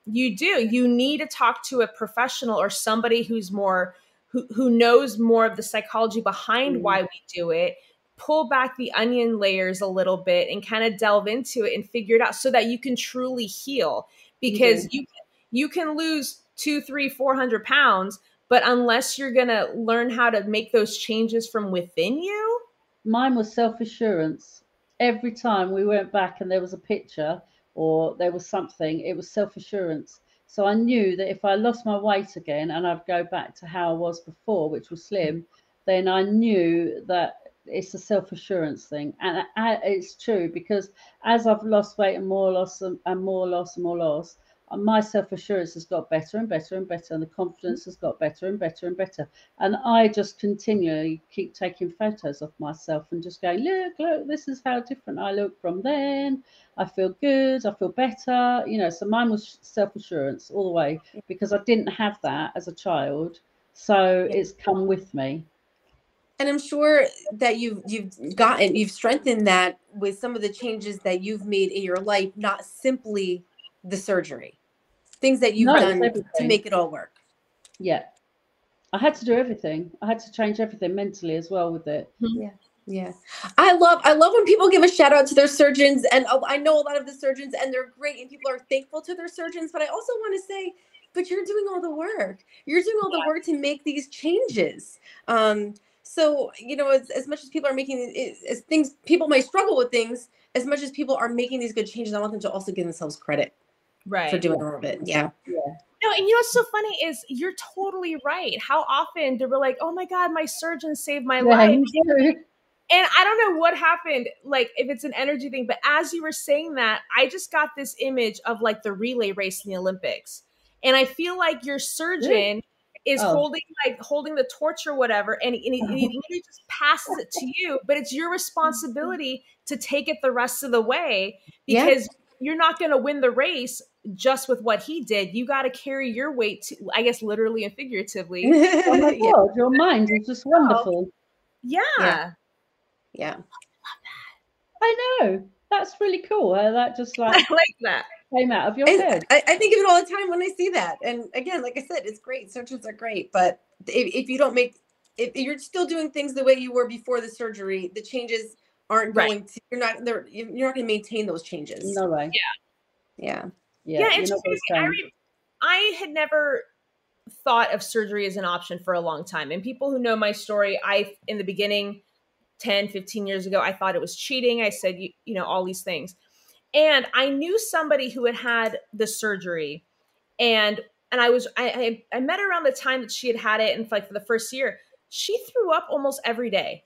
[SPEAKER 2] you do you need to talk to a professional or somebody who's more who, who knows more of the psychology behind
[SPEAKER 1] Mm.
[SPEAKER 2] why we do it pull back the onion layers a little bit and kind of delve into it and figure it out so that you can truly heal because you you can lose two three four hundred pounds but unless you're gonna learn how to make those changes from within you
[SPEAKER 1] Mine was self assurance. Every time we went back and there was a picture or there was something, it was self assurance. So I knew that if I lost my weight again and I'd go back to how I was before, which was slim, then I knew that it's a self assurance thing. And I, it's true because as I've lost weight and more loss and, and more loss and more loss, my self assurance has got better and better and better, and the confidence has got better and better and better. And I just continually keep taking photos of myself and just going, look, look, this is how different I look from then. I feel good, I feel better. You know, so mine was self assurance all the way because I didn't have that as a child. So it's come with me.
[SPEAKER 5] and i'm sure that you've you've gotten you've strengthened that with some of the changes that you've made in your life not simply the surgery things that you've
[SPEAKER 1] No,
[SPEAKER 5] done to make it all work
[SPEAKER 1] Yeah. I had to do everything. I had to change everything mentally as well with it.
[SPEAKER 5] Yeah. Yeah. I love I love when people give a shout out to their surgeons and uh, I know a lot of the surgeons and they're great and people are thankful to their surgeons but I also want to say but you're doing all the work. You're doing all the work to make these changes. Um so you know as, as much as people are making as things people might struggle with things as much as people are making these good changes I want them to also give themselves credit
[SPEAKER 2] right
[SPEAKER 5] for doing all of it. Yeah.
[SPEAKER 2] No, and you know what's so funny is you're totally right. How often do we like, oh my God, my surgeon saved my
[SPEAKER 1] Yeah,
[SPEAKER 2] life? And I don't know what happened, like if it's an energy thing, but as you were saying that, I just got this image of like the relay race in the Olympics. And I feel like your surgeon is
[SPEAKER 1] Oh.
[SPEAKER 2] holding like holding the torch or whatever, and, and he, and he literally just passes it to you. But it's your responsibility to take it the rest of the way
[SPEAKER 5] Yeah.
[SPEAKER 2] because you're not going to win the race just with what he did. You got to carry your weight, to, I guess, literally and figuratively.
[SPEAKER 1] Oh my
[SPEAKER 5] Yeah.
[SPEAKER 1] God, your mind is just wonderful.
[SPEAKER 2] Yeah.
[SPEAKER 5] Yeah. Yeah.
[SPEAKER 1] I know. That's really cool. Uh, that just like,
[SPEAKER 2] I
[SPEAKER 1] like
[SPEAKER 2] like that.
[SPEAKER 1] came out of your
[SPEAKER 5] I,
[SPEAKER 1] head.
[SPEAKER 5] I, I think of it all the time when I see that. And again, like I said, it's great. Surgeons are great, but if, if you don't make, if you're still doing things the way you were before the surgery, the changes aren't
[SPEAKER 2] Right.
[SPEAKER 5] going to. You're not. You're not going to maintain those changes.
[SPEAKER 1] No way.
[SPEAKER 5] Yeah.
[SPEAKER 1] Yeah,
[SPEAKER 2] Yeah,
[SPEAKER 1] you're
[SPEAKER 2] it's crazy. I, re- I had never thought of surgery as an option for a long time. And people who know my story, I, in the beginning, 10, 15 years ago, I thought it was cheating. I said, you, you know, all these things. And I knew somebody who had had the surgery and and I was I, I I met her around the time that she had had it and like for the first year she threw up almost every day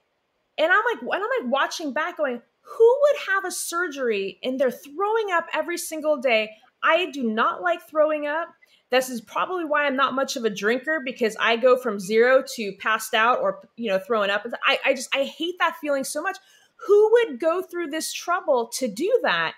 [SPEAKER 2] and I'm like and I'm like watching back going who would have a surgery and they're throwing up every single day I do not like throwing up. This is probably why I'm not much of a drinker because I go from zero to passed out or you know throwing up. I, I just I hate that feeling so much. Who would go through this trouble to do that?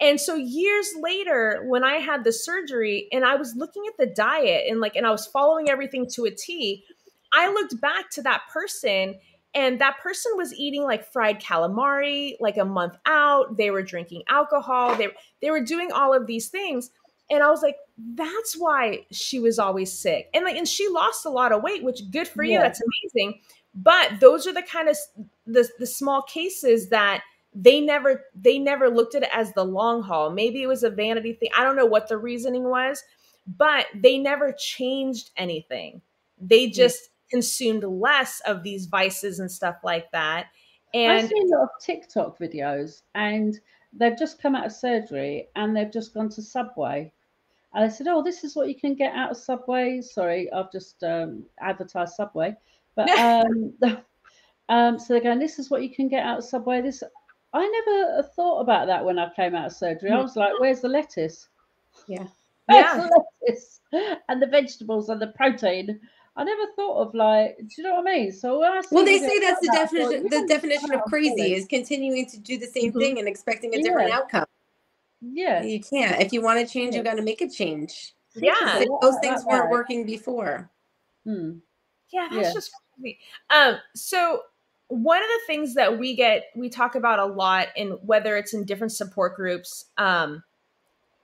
[SPEAKER 2] And so years later, when I had the surgery and I was looking at the diet and like, and I was following everything to a T, I looked back to that person and that person was eating like fried calamari like a month out. They were drinking alcohol. They, they were doing all of these things. And I was like, that's why she was always sick. And like, and she lost a lot of weight, which good for you. That's amazing. But those are the kind of the, the small cases that they never they never looked at it as the long haul maybe it was a vanity thing i don't know what the reasoning was but they never changed anything they just consumed less of these vices and stuff like that And I've
[SPEAKER 1] seen a lot of TikTok videos, and they've just come out of surgery, and they've just gone to Subway, and they said, "Oh, this is what you can get out of Subway." Sorry, I've just um, advertised Subway, but um, um, so they're going, "This is what you can get out of Subway." This I never thought about that when I came out of surgery. I was like, "Where's the lettuce?"
[SPEAKER 5] Yeah.
[SPEAKER 1] Where's
[SPEAKER 2] Yeah.
[SPEAKER 1] the lettuce and the vegetables and the protein. I never thought of like, do you know what I mean? So when I see
[SPEAKER 5] Well, they say that's the
[SPEAKER 1] like that, I thought,
[SPEAKER 5] definition. The definition of crazy is continuing to do the same
[SPEAKER 1] Mhm.
[SPEAKER 5] thing and expecting a different
[SPEAKER 1] Yeah.
[SPEAKER 5] outcome.
[SPEAKER 1] Yeah.
[SPEAKER 5] You can't. If you want to change, you
[SPEAKER 1] Yeah.
[SPEAKER 5] got to make a change.
[SPEAKER 2] yeah
[SPEAKER 1] Yeah,
[SPEAKER 5] Those
[SPEAKER 1] that
[SPEAKER 5] things weren't
[SPEAKER 1] way.
[SPEAKER 5] working before.
[SPEAKER 1] Hmm.
[SPEAKER 2] Yeah, that's
[SPEAKER 1] Yeah.
[SPEAKER 2] just crazy. Um, so one of the things that we get, we talk about a lot, in whether it's in different support groups, um,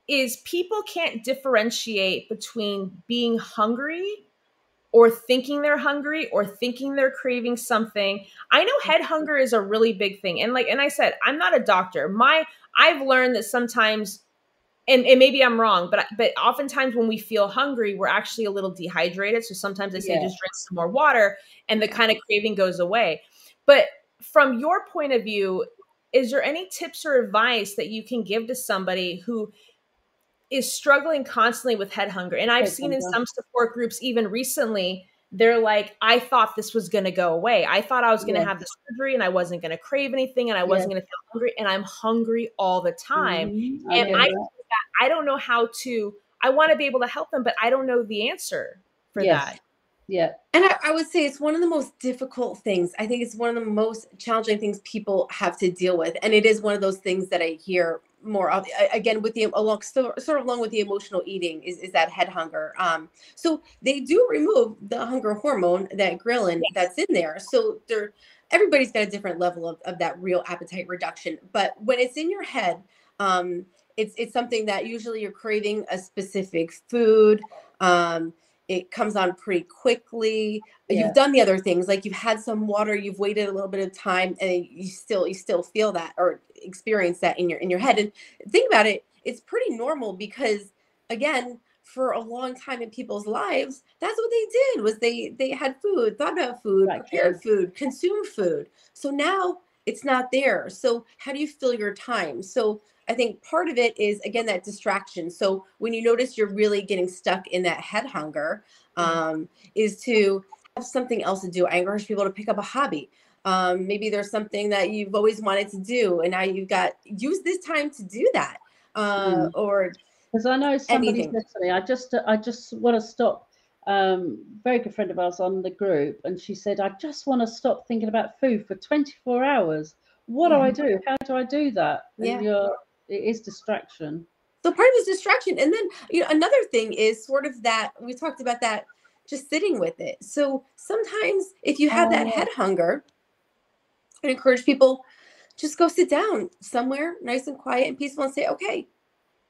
[SPEAKER 2] is people can't differentiate between being hungry or thinking they're hungry or thinking they're craving something. I know head hunger is a really big thing. And like and I said, I'm not a doctor. My I've learned that sometimes and, and maybe I'm wrong, but but oftentimes when we feel hungry, we're actually a little dehydrated. So sometimes they say
[SPEAKER 1] Yeah.
[SPEAKER 2] just drink some more water and the kind of craving goes away. But from your point of view, is there any tips or advice that you can give to somebody who is struggling constantly with head hunger? And I've
[SPEAKER 1] Head
[SPEAKER 2] seen in some support groups, even recently, they're like, I thought this was going to go away. I thought I was going to
[SPEAKER 1] Yeah.
[SPEAKER 2] have the surgery and I wasn't going to crave anything and I wasn't going to feel hungry. And I'm hungry all the time.
[SPEAKER 1] Mhm.
[SPEAKER 2] And I
[SPEAKER 1] that.
[SPEAKER 2] I don't know how to, I want to be able to help them, but I don't know the answer for
[SPEAKER 1] Yes.
[SPEAKER 2] that.
[SPEAKER 1] yeah.
[SPEAKER 5] And I, I would say it's one of the most difficult things. I think it's one of the most challenging things people have to deal with, and it is one of those things that I hear more of. Again, with the along sort of along with the emotional eating is, is that head hunger. Um, so they do remove the hunger hormone, that ghrelin that's in there. So they're everybody's got a different level of, of that real appetite reduction. But when it's in your head, um, it's it's something that usually you're craving a specific food. Um, it comes on pretty quickly.
[SPEAKER 1] Yeah.
[SPEAKER 5] You've done the other things, like you've had some water, you've waited a little bit of time, and you still you still feel that or experience that in your in your head. And think about it, it's pretty normal because again, for a long time in people's lives, that's what they did was they they had food, thought about food,
[SPEAKER 1] Right,
[SPEAKER 5] prepared food, consumed food. So now it's not there. So how do you fill your time? So I think part of it is again that distraction. So when you notice you're really getting stuck in that head hunger, um, is to have something else to do. I encourage people to pick up a hobby. Um, maybe there's something that you've always wanted to do, and now you've got use this time to do that. Uh, Or
[SPEAKER 1] Because I know somebody
[SPEAKER 5] Anything.
[SPEAKER 1] said to me, I just I just want to stop. Um, very good friend of ours on the group, and she said, I just want to stop thinking about food for 24 hours. What do I do? How do I do that? And
[SPEAKER 5] Yeah.
[SPEAKER 1] you're, it is distraction.
[SPEAKER 5] So part of it is distraction. And then, you know, another thing is sort of that we talked about that just sitting with it. So sometimes if you have
[SPEAKER 1] Oh,
[SPEAKER 5] that
[SPEAKER 1] yeah.
[SPEAKER 5] head hunger, I encourage people just go sit down somewhere nice and quiet and peaceful and say, okay,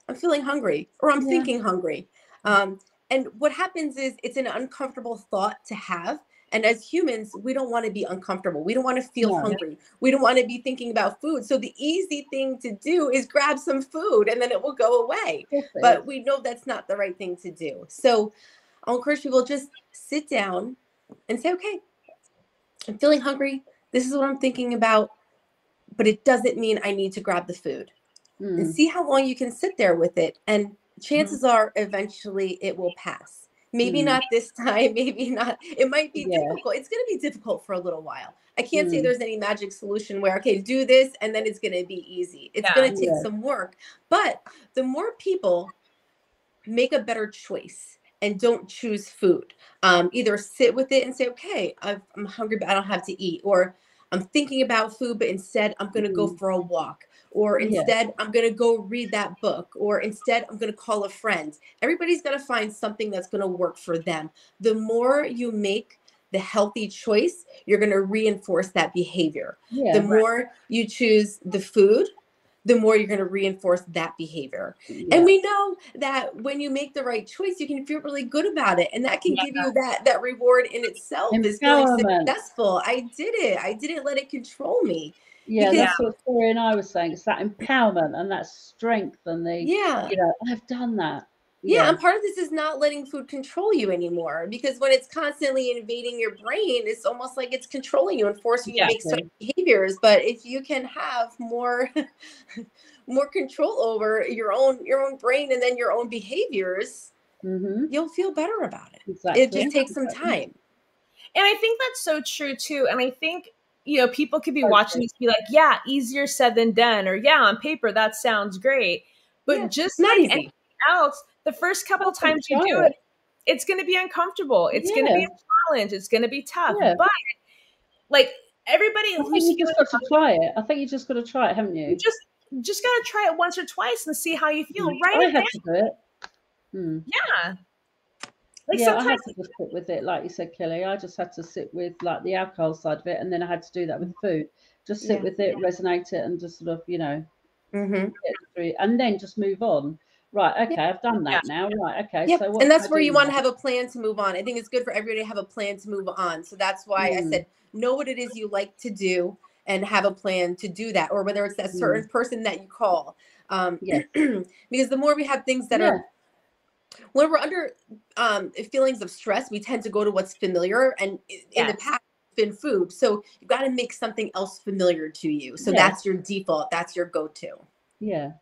[SPEAKER 5] I'm feeling hungry or I'm
[SPEAKER 1] Yeah.
[SPEAKER 5] thinking hungry. Um, and what happens is it's an uncomfortable thought to have. And as humans, we don't want to be uncomfortable. We don't want to feel
[SPEAKER 1] No.
[SPEAKER 5] hungry. We don't want to be thinking about food. So the easy thing to do is grab some food and then it will go away. But we know that's not the right thing to do. So I'll encourage people just sit down and say, okay, I'm feeling hungry. This is what I'm thinking about. But it doesn't mean I need to grab the food
[SPEAKER 1] Mm.
[SPEAKER 5] and see how long you can sit there with it. And chances are eventually it will pass. Maybe
[SPEAKER 1] Mm.
[SPEAKER 5] not this time, maybe not. It might be
[SPEAKER 1] Yeah.
[SPEAKER 5] difficult. It's going to be difficult for a little while. I can't say
[SPEAKER 1] Mm.
[SPEAKER 5] there's any magic solution where, okay, do this and then it's going to be easy. It's
[SPEAKER 2] Yeah.
[SPEAKER 5] going to take
[SPEAKER 1] Yeah.
[SPEAKER 5] some work. But the more people make a better choice and don't choose food, um, either sit with it and say, okay, I've, I'm hungry, but I don't have to eat, or I'm thinking about food, but instead I'm going to go
[SPEAKER 1] Mhm.
[SPEAKER 5] for a walk, or
[SPEAKER 1] Yeah.
[SPEAKER 5] instead I'm going to go read that book, or instead I'm going to call a friend. Everybody's going to find something that's going to work for them. The more you make the healthy choice, you're going to reinforce that behavior.
[SPEAKER 1] yeah.
[SPEAKER 5] the more you choose the food, the more you're going to reinforce that behavior.
[SPEAKER 1] yeah.
[SPEAKER 5] And we know that when you make the right choice, you can feel really good about it. And that can give you that that reward in itself is feeling successful. I did it. I didn't let it control me.
[SPEAKER 1] yeah,
[SPEAKER 5] because-
[SPEAKER 1] that's what Tori and I were saying. It's that empowerment and that strength and the
[SPEAKER 5] Yeah.
[SPEAKER 1] you know, I've done that.
[SPEAKER 5] Yeah, and part of this is not letting food control you anymore because when it's constantly invading your brain, it's almost like it's controlling you and forcing you to make certain behaviors. But if you can have more more control over your own your own brain and then your own behaviors,
[SPEAKER 1] hmm
[SPEAKER 5] you'll feel better about it.
[SPEAKER 1] Exactly.
[SPEAKER 5] It just takes some time.
[SPEAKER 2] And I think that's so true too. And I think, you know, people could be
[SPEAKER 1] Okay.
[SPEAKER 2] watching this be like, yeah, easier said than done, or yeah, on paper that sounds great. But
[SPEAKER 5] Yeah,
[SPEAKER 2] just
[SPEAKER 5] not
[SPEAKER 2] like
[SPEAKER 5] easy.
[SPEAKER 2] anything else, the first couple
[SPEAKER 1] Have to
[SPEAKER 2] times you do
[SPEAKER 1] it.
[SPEAKER 2] it, it's gonna be uncomfortable. It's gonna be a challenge. It's gonna be tough.
[SPEAKER 1] Yeah.
[SPEAKER 2] But like everybody
[SPEAKER 1] I think you just got to try it. I think you just got to try it, haven't you?
[SPEAKER 2] you just just gotta try it once or twice and see how you feel.
[SPEAKER 1] Mm.
[SPEAKER 2] Write
[SPEAKER 1] I had to do it. Hmm.
[SPEAKER 2] Yeah. Like
[SPEAKER 1] yeah, I had to just sit with it, like you said, Kelly. I just had to sit with like the alcohol side of it, and then I had to do that with food. Just sit
[SPEAKER 5] Yeah.
[SPEAKER 1] with it, resonate it, and just sort of, you know,
[SPEAKER 5] Mm-hmm.
[SPEAKER 1] get through and then just move on. Right, okay, I've done that now. Right, okay.
[SPEAKER 5] Yep.
[SPEAKER 1] So
[SPEAKER 5] and that's where you want to have a plan to move on. I think it's good for everybody to have a plan to move on. So that's why I
[SPEAKER 1] Mm.
[SPEAKER 5] said know what it is you like to do and have a plan to do that, or whether it's that
[SPEAKER 1] Mm.
[SPEAKER 5] certain person that you call. Um,
[SPEAKER 1] Yes.
[SPEAKER 5] because the more we have things that are when we're under um, feelings of stress, we tend to go to what's familiar, and i- in the past, been food. So you've got to make something else familiar to you. So
[SPEAKER 1] Yes.
[SPEAKER 5] that's your default. That's your go-to.
[SPEAKER 1] Yeah.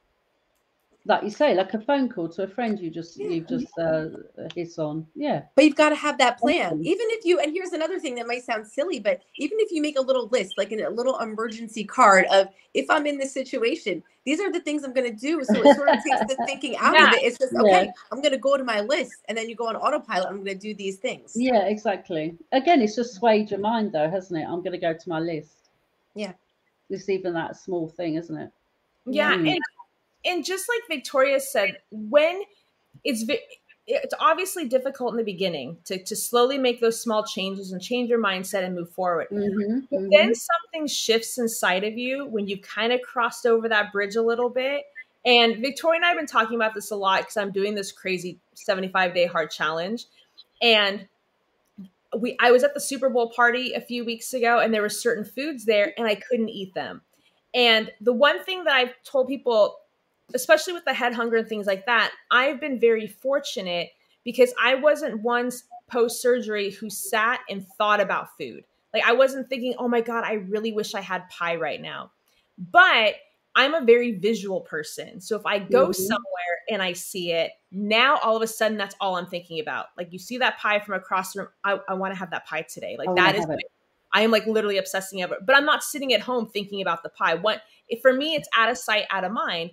[SPEAKER 1] Like you say, like a phone call to a friend you just
[SPEAKER 5] Yeah.
[SPEAKER 1] you just uh hiss on. Yeah.
[SPEAKER 5] But you've got to have that plan. Even if you, and here's another thing that might sound silly, but even if you make a little list, like in a little emergency card of if I'm in this situation, these are the things I'm going to do. So it sort of takes the thinking out
[SPEAKER 2] Yeah.
[SPEAKER 5] of it. It's just,
[SPEAKER 1] Yeah.
[SPEAKER 5] okay, I'm going to go to my list and then you go on autopilot. I'm going to do these things.
[SPEAKER 1] Yeah, exactly. Again, it's just swayed your mind though, hasn't it? I'm gonna go to my list.
[SPEAKER 5] Yeah.
[SPEAKER 1] It's even that small thing, isn't it?
[SPEAKER 2] Yeah,
[SPEAKER 1] Mm.
[SPEAKER 2] and and just like Victoria said, when it's it's obviously difficult in the beginning to to slowly make those small changes and change your mindset and move forward.
[SPEAKER 1] Mm-hmm,
[SPEAKER 2] But then something shifts inside of you when you kind of crossed over that bridge a little bit. And Victoria and I have been talking about this a lot because I'm doing this crazy 75 day hard challenge. And we I was at the Super Bowl party a few weeks ago and there were certain foods there and I couldn't eat them. And the one thing that I've told people, especially with the head hunger and things like that, I've been very fortunate because I wasn't once post surgery who sat and thought about food. Like I wasn't thinking, oh my God, I really wish I had pie right now. But I'm a very visual person. So if I go
[SPEAKER 1] Mhm.
[SPEAKER 2] somewhere and I see it, now all of a sudden that's all I'm thinking about. Like you see that pie from across the room, I, I want to have that pie today. Like
[SPEAKER 1] I
[SPEAKER 2] that is
[SPEAKER 1] it.
[SPEAKER 2] I am like literally obsessing over it. But I'm not sitting at home thinking about the pie. What if for me it's out of sight, out of mind.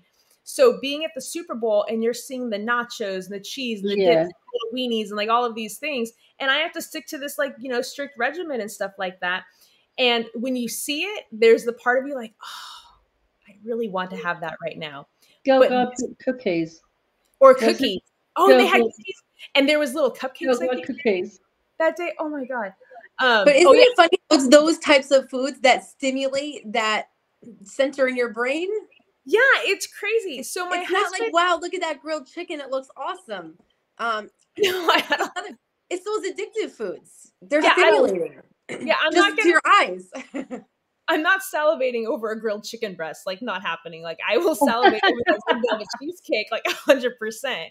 [SPEAKER 2] So being at the Super Bowl and you're seeing the nachos and the cheese and the
[SPEAKER 1] Yeah.
[SPEAKER 2] dips and the weenies and like all of these things, and I have to stick to this like you know strict regimen and stuff like that. And when you see it, there's the part of you like, oh, I really want to have that right now.
[SPEAKER 1] Go
[SPEAKER 2] But-
[SPEAKER 1] Guide cookies.
[SPEAKER 2] Or cookies. Oh, and they had cookies, and there was little cupcakes I
[SPEAKER 1] cookies.
[SPEAKER 2] that day. Oh my god. Um,
[SPEAKER 5] But isn't
[SPEAKER 2] oh, yeah.
[SPEAKER 5] it funny? It's those types of foods that stimulate that center in your brain.
[SPEAKER 2] Yeah, it's crazy. So my
[SPEAKER 5] it's not
[SPEAKER 2] husband,
[SPEAKER 5] like, wow, look at that grilled chicken. It looks awesome. Um,
[SPEAKER 2] no, I don't,
[SPEAKER 5] it's those addictive foods. They're
[SPEAKER 2] Yeah,
[SPEAKER 5] stimulating.
[SPEAKER 2] yeah, I'm
[SPEAKER 5] Just
[SPEAKER 2] not
[SPEAKER 5] to
[SPEAKER 2] gonna
[SPEAKER 5] your eyes.
[SPEAKER 2] I'm not salivating over a grilled chicken breast, like not happening. Like I will salivate over that velvet cheesecake, like hundred percent.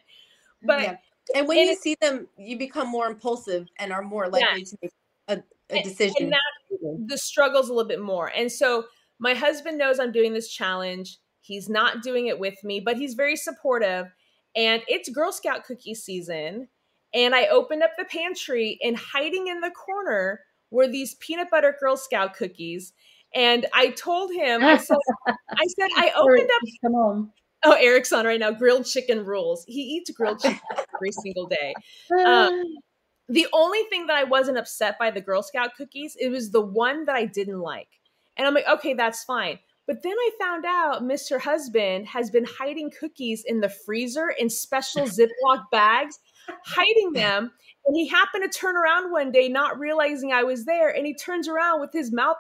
[SPEAKER 2] But
[SPEAKER 5] Yeah. and when
[SPEAKER 2] and
[SPEAKER 5] you see them, you become more impulsive and are more likely to make a, a
[SPEAKER 2] and-
[SPEAKER 5] decision.
[SPEAKER 2] and that the struggle's a little bit more. And so my husband knows I'm doing this challenge. He's not doing it with me, but he's very supportive. And it's Girl Scout cookie season. And I opened up the pantry and hiding in the corner were these peanut butter Girl Scout cookies. And I told him, I said, I said, I opened up
[SPEAKER 1] Come on.
[SPEAKER 2] Oh, Eric's on right now. Grilled chicken rules. He eats grilled chicken every single day. Um, The only thing that I wasn't upset by the Girl Scout cookies, it was the one that I didn't like. And I'm like, okay, that's fine. But then I found out Mr. Husband has been hiding cookies in the freezer in special Ziploc bags, hiding them. And he happened to turn around one day, not realizing I was there. And he turns around with his mouth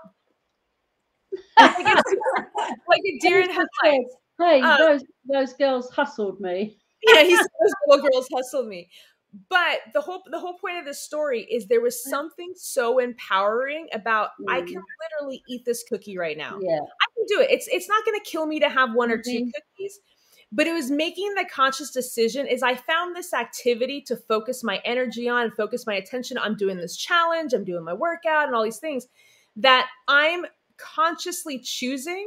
[SPEAKER 2] like a, like a deer in headlights.
[SPEAKER 1] Hey,
[SPEAKER 2] Uh,
[SPEAKER 1] those those girls hustled me.
[SPEAKER 2] yeah, he said those little girls hustled me. But the whole the whole point of this story is there was something so empowering about I can literally eat this cookie right now.
[SPEAKER 1] Yeah,
[SPEAKER 2] I can do it. It's it's not going to kill me to have one or 2
[SPEAKER 1] Mhm.
[SPEAKER 2] cookies. But it was making the conscious decision is I found this activity to focus my energy on, focus my attention. I'm doing this challenge, I'm doing my workout and all these things that I'm consciously choosing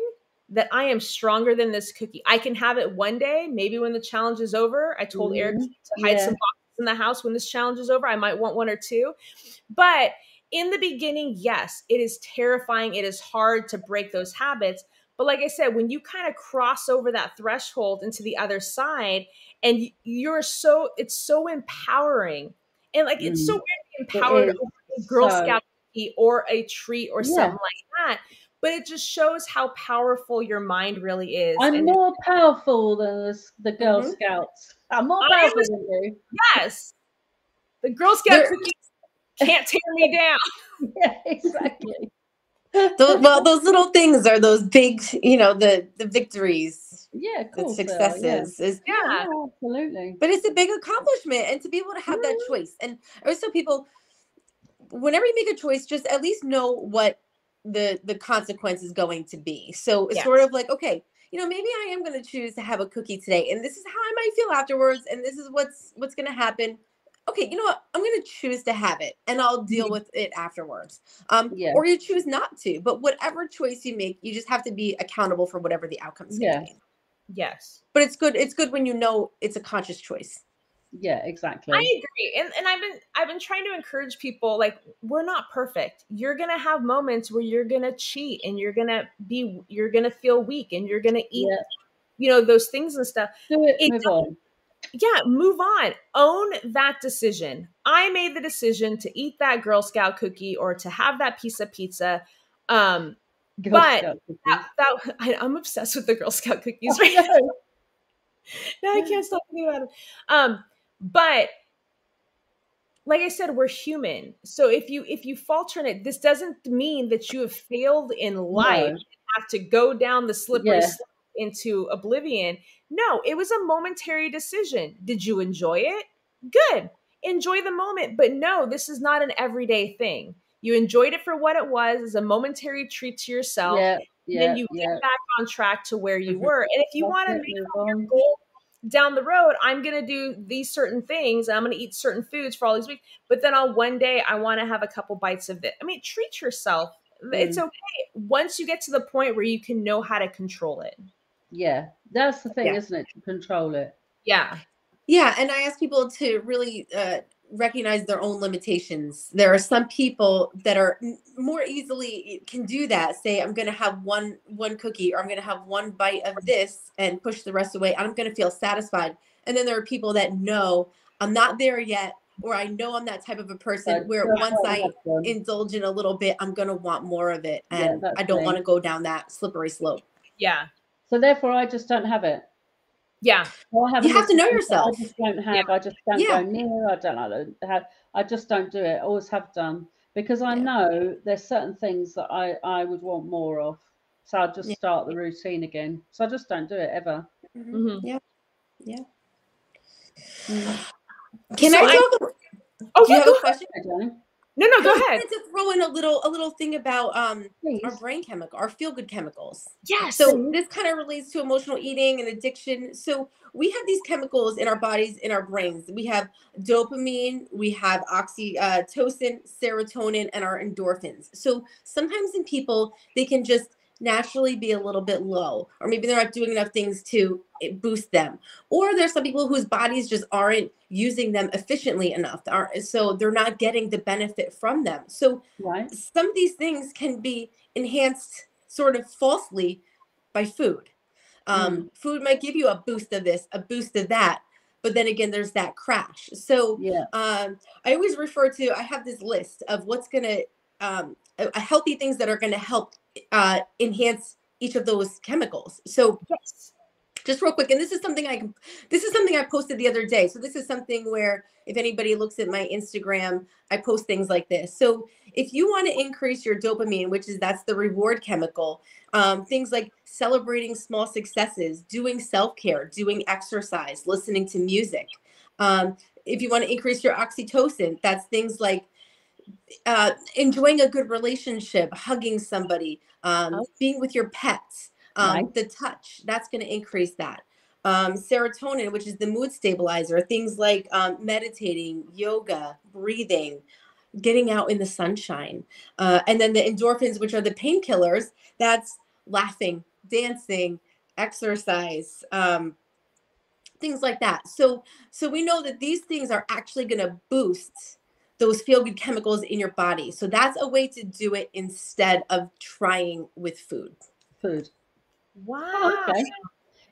[SPEAKER 2] that I am stronger than this cookie. I can have it one day, maybe when the challenge is over. I told Eric
[SPEAKER 1] Mhm.
[SPEAKER 2] to hide
[SPEAKER 1] Yeah.
[SPEAKER 2] some boxes in the house when this challenge is over. I might want one or two. But in the beginning, yes, it is terrifying. It is hard to break those habits. But like I said, when you kind of cross over that threshold into the other side, and you're so, it's so empowering. And like, it's so
[SPEAKER 1] Mm.
[SPEAKER 2] weird to be empowered over a Girl
[SPEAKER 1] so-
[SPEAKER 2] Scout or a treat or
[SPEAKER 1] Yeah.
[SPEAKER 2] something like that. But it just shows how powerful your mind really is.
[SPEAKER 1] I'm
[SPEAKER 2] and
[SPEAKER 1] more powerful than the, the Girl
[SPEAKER 5] Mhm.
[SPEAKER 1] Scouts. I'm more
[SPEAKER 2] I
[SPEAKER 1] powerful than you.
[SPEAKER 2] yes, the Girl Scout cookies can't tear me down.
[SPEAKER 1] Yeah, exactly.
[SPEAKER 5] Those, well, those little things are those big, you know, the the victories,
[SPEAKER 1] Yeah,
[SPEAKER 5] the
[SPEAKER 1] cool. they are, yeah.
[SPEAKER 5] successes. Is
[SPEAKER 2] Yeah.
[SPEAKER 1] Yeah, absolutely.
[SPEAKER 5] but it's a big accomplishment and to be able to have that choice and I always tell people whenever you make a choice just at least know what the the consequence is going to be so it's
[SPEAKER 2] Yes.
[SPEAKER 5] sort of like okay you know maybe i am going to choose to have a cookie today and this is how i might feel afterwards and this is what's what's going to happen okay you know what i'm going to choose to have it and i'll deal with it afterwards um
[SPEAKER 1] Yeah.
[SPEAKER 5] or you choose not to but whatever choice you make you just have to be accountable for whatever the outcome is
[SPEAKER 1] Yeah.
[SPEAKER 5] going to be
[SPEAKER 2] Yes.
[SPEAKER 5] but it's good it's good when you know it's a conscious choice
[SPEAKER 1] Yeah, exactly.
[SPEAKER 2] I agree. And and I've been I've been trying to encourage people like we're not perfect. You're going to have moments where you're going to cheat and you're going to be you're to feel weak and you're going to eat
[SPEAKER 1] Yeah.
[SPEAKER 2] you know those things and stuff.
[SPEAKER 1] Do it,
[SPEAKER 2] it
[SPEAKER 1] move on.
[SPEAKER 2] Yeah, move on. Own that decision. I made the decision to eat that Girl Scout cookie or to have that piece of pizza. Um
[SPEAKER 1] Girl
[SPEAKER 2] but that, that I, I'm obsessed with the Girl Scout cookies right now. now I can't stop thinking about it. Um, but like I said, we're human. So if you if you falter in it, this doesn't mean that you have failed in life
[SPEAKER 1] No.
[SPEAKER 2] and have to go down the slippery
[SPEAKER 1] Yeah.
[SPEAKER 2] slope into oblivion. No, it was a momentary decision. Did you enjoy it? Good. Enjoy the moment, but no, this is not an everyday thing. You enjoyed it for what it was as a momentary treat to yourself.
[SPEAKER 1] Yeah, yeah,
[SPEAKER 2] then you
[SPEAKER 1] yeah.
[SPEAKER 2] get back on track to where you
[SPEAKER 5] Mhm.
[SPEAKER 2] were. And if you want to make
[SPEAKER 1] on.
[SPEAKER 2] goal down the road, I'm going to do these certain things. and I'm going to eat certain foods for all these weeks. But then on one day, I want to have a couple bites of it. I mean, treat yourself. It's
[SPEAKER 1] Mm.
[SPEAKER 2] okay once you get to the point where you can know how to control it.
[SPEAKER 1] Yeah, that's the thing,
[SPEAKER 5] Yeah.
[SPEAKER 1] isn't it? To control it.
[SPEAKER 2] Yeah.
[SPEAKER 5] Yeah, and I ask people to really uh, recognize their own limitations. There are some people that are more easily eh, can do that. Say, I'm going to have one one cookie, or I'm going to have one bite of this, and push the rest away. I'm going to feel satisfied. And then there are people that know I'm not there yet, or I know I'm that type of a person
[SPEAKER 1] But
[SPEAKER 5] where
[SPEAKER 1] just
[SPEAKER 5] once I
[SPEAKER 1] happened.
[SPEAKER 5] indulge in a little bit, I'm going to want more of it, and
[SPEAKER 1] that's
[SPEAKER 5] I don't want to go down that slippery slope.
[SPEAKER 2] Yeah.
[SPEAKER 1] So therefore, I just don't have it.
[SPEAKER 2] Yeah.
[SPEAKER 1] Well, I have
[SPEAKER 5] You have to know
[SPEAKER 1] of things that
[SPEAKER 5] yourself.
[SPEAKER 1] I just don't have.
[SPEAKER 2] Yeah.
[SPEAKER 1] I just don't
[SPEAKER 5] Yeah.
[SPEAKER 1] go near. I don't know. Have, I just don't do it. Always have done. because I
[SPEAKER 5] Yeah.
[SPEAKER 1] know there's certain things that I I would want more of. So I'll just
[SPEAKER 5] Yeah.
[SPEAKER 1] start the routine again. So I just don't do it ever.
[SPEAKER 5] Mhm.
[SPEAKER 2] Mhm.
[SPEAKER 5] Yeah. Yeah.
[SPEAKER 1] Mm.
[SPEAKER 5] Can
[SPEAKER 2] So
[SPEAKER 5] I
[SPEAKER 2] I-
[SPEAKER 5] talk?
[SPEAKER 2] Oh
[SPEAKER 5] do you have a question?
[SPEAKER 1] Okay, darling.
[SPEAKER 2] No, no, go
[SPEAKER 5] I
[SPEAKER 2] ahead.
[SPEAKER 5] to throw in a little a little thing about um
[SPEAKER 1] Please.
[SPEAKER 5] our brain chemical, our feel good chemicals.
[SPEAKER 2] Yes.
[SPEAKER 5] So this kind of relates to emotional eating and addiction. So we have these chemicals in our bodies, in our brains. We have dopamine, we have oxytocin, serotonin, and our endorphins. So sometimes in people, they can just naturally be a little bit low, or maybe they're not doing enough things to eh, boost them. Or there's some people whose bodies just aren't using them efficiently enough, so they're not getting the benefit from them. So
[SPEAKER 1] Right.
[SPEAKER 5] some of these things can be enhanced sort of falsely by food. Um, Food might give you a boost of this, a boost of that, but then again, there's that crash. So
[SPEAKER 1] Yeah.
[SPEAKER 5] um, I always refer to, I have this list of what's going to, um, healthy things that are going to help uh, enhance each of those chemicals. So
[SPEAKER 2] yes.
[SPEAKER 5] just real quick and this is something i can this is something i posted the other day so this is something where if anybody looks at my instagram i post things like this so if you want to increase your dopamine which is that's the reward chemical um, things like celebrating small successes doing self-care doing exercise listening to music um, if you want to increase your oxytocin that's things like uh, enjoying a good relationship hugging somebody um,
[SPEAKER 2] Oh.
[SPEAKER 5] being with your pets um,
[SPEAKER 1] Right.
[SPEAKER 5] the touch that's going to increase that um, serotonin which is the mood stabilizer things like um, meditating yoga breathing getting out in the sunshine uh, and then the endorphins which are the painkillers that's laughing dancing exercise um, things like that so so we know that these things are actually going to boost those feel good chemicals in your body so that's a way to do it instead of trying with food
[SPEAKER 1] Food.
[SPEAKER 2] Wow.
[SPEAKER 1] Oh, okay.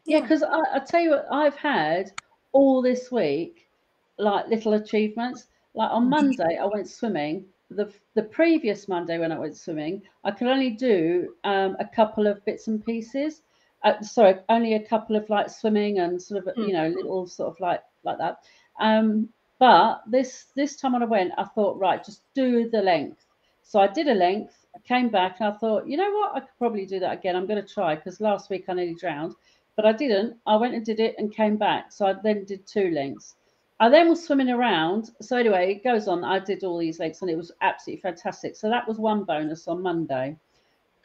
[SPEAKER 1] Yeah, because I, I tell you what, I've had all this week, like little achievements. Like on Monday, I went swimming. The the previous Monday when I went swimming, I could only do um, a couple of bits and pieces. Uh, sorry, only a couple of like swimming and sort of
[SPEAKER 2] Hmm.
[SPEAKER 1] you know little sort of like like that. Um, but this this time when I went, I thought right, just do the length. So I did a length. I came back and I thought, you know what, I could probably do that again. I'm going to try because last week I nearly drowned but I didn't. I went and did it and came back. So I then did two lengths. I then was swimming around. So anyway, it goes on. I did all these lengths and it was absolutely fantastic. So that was one bonus on Monday.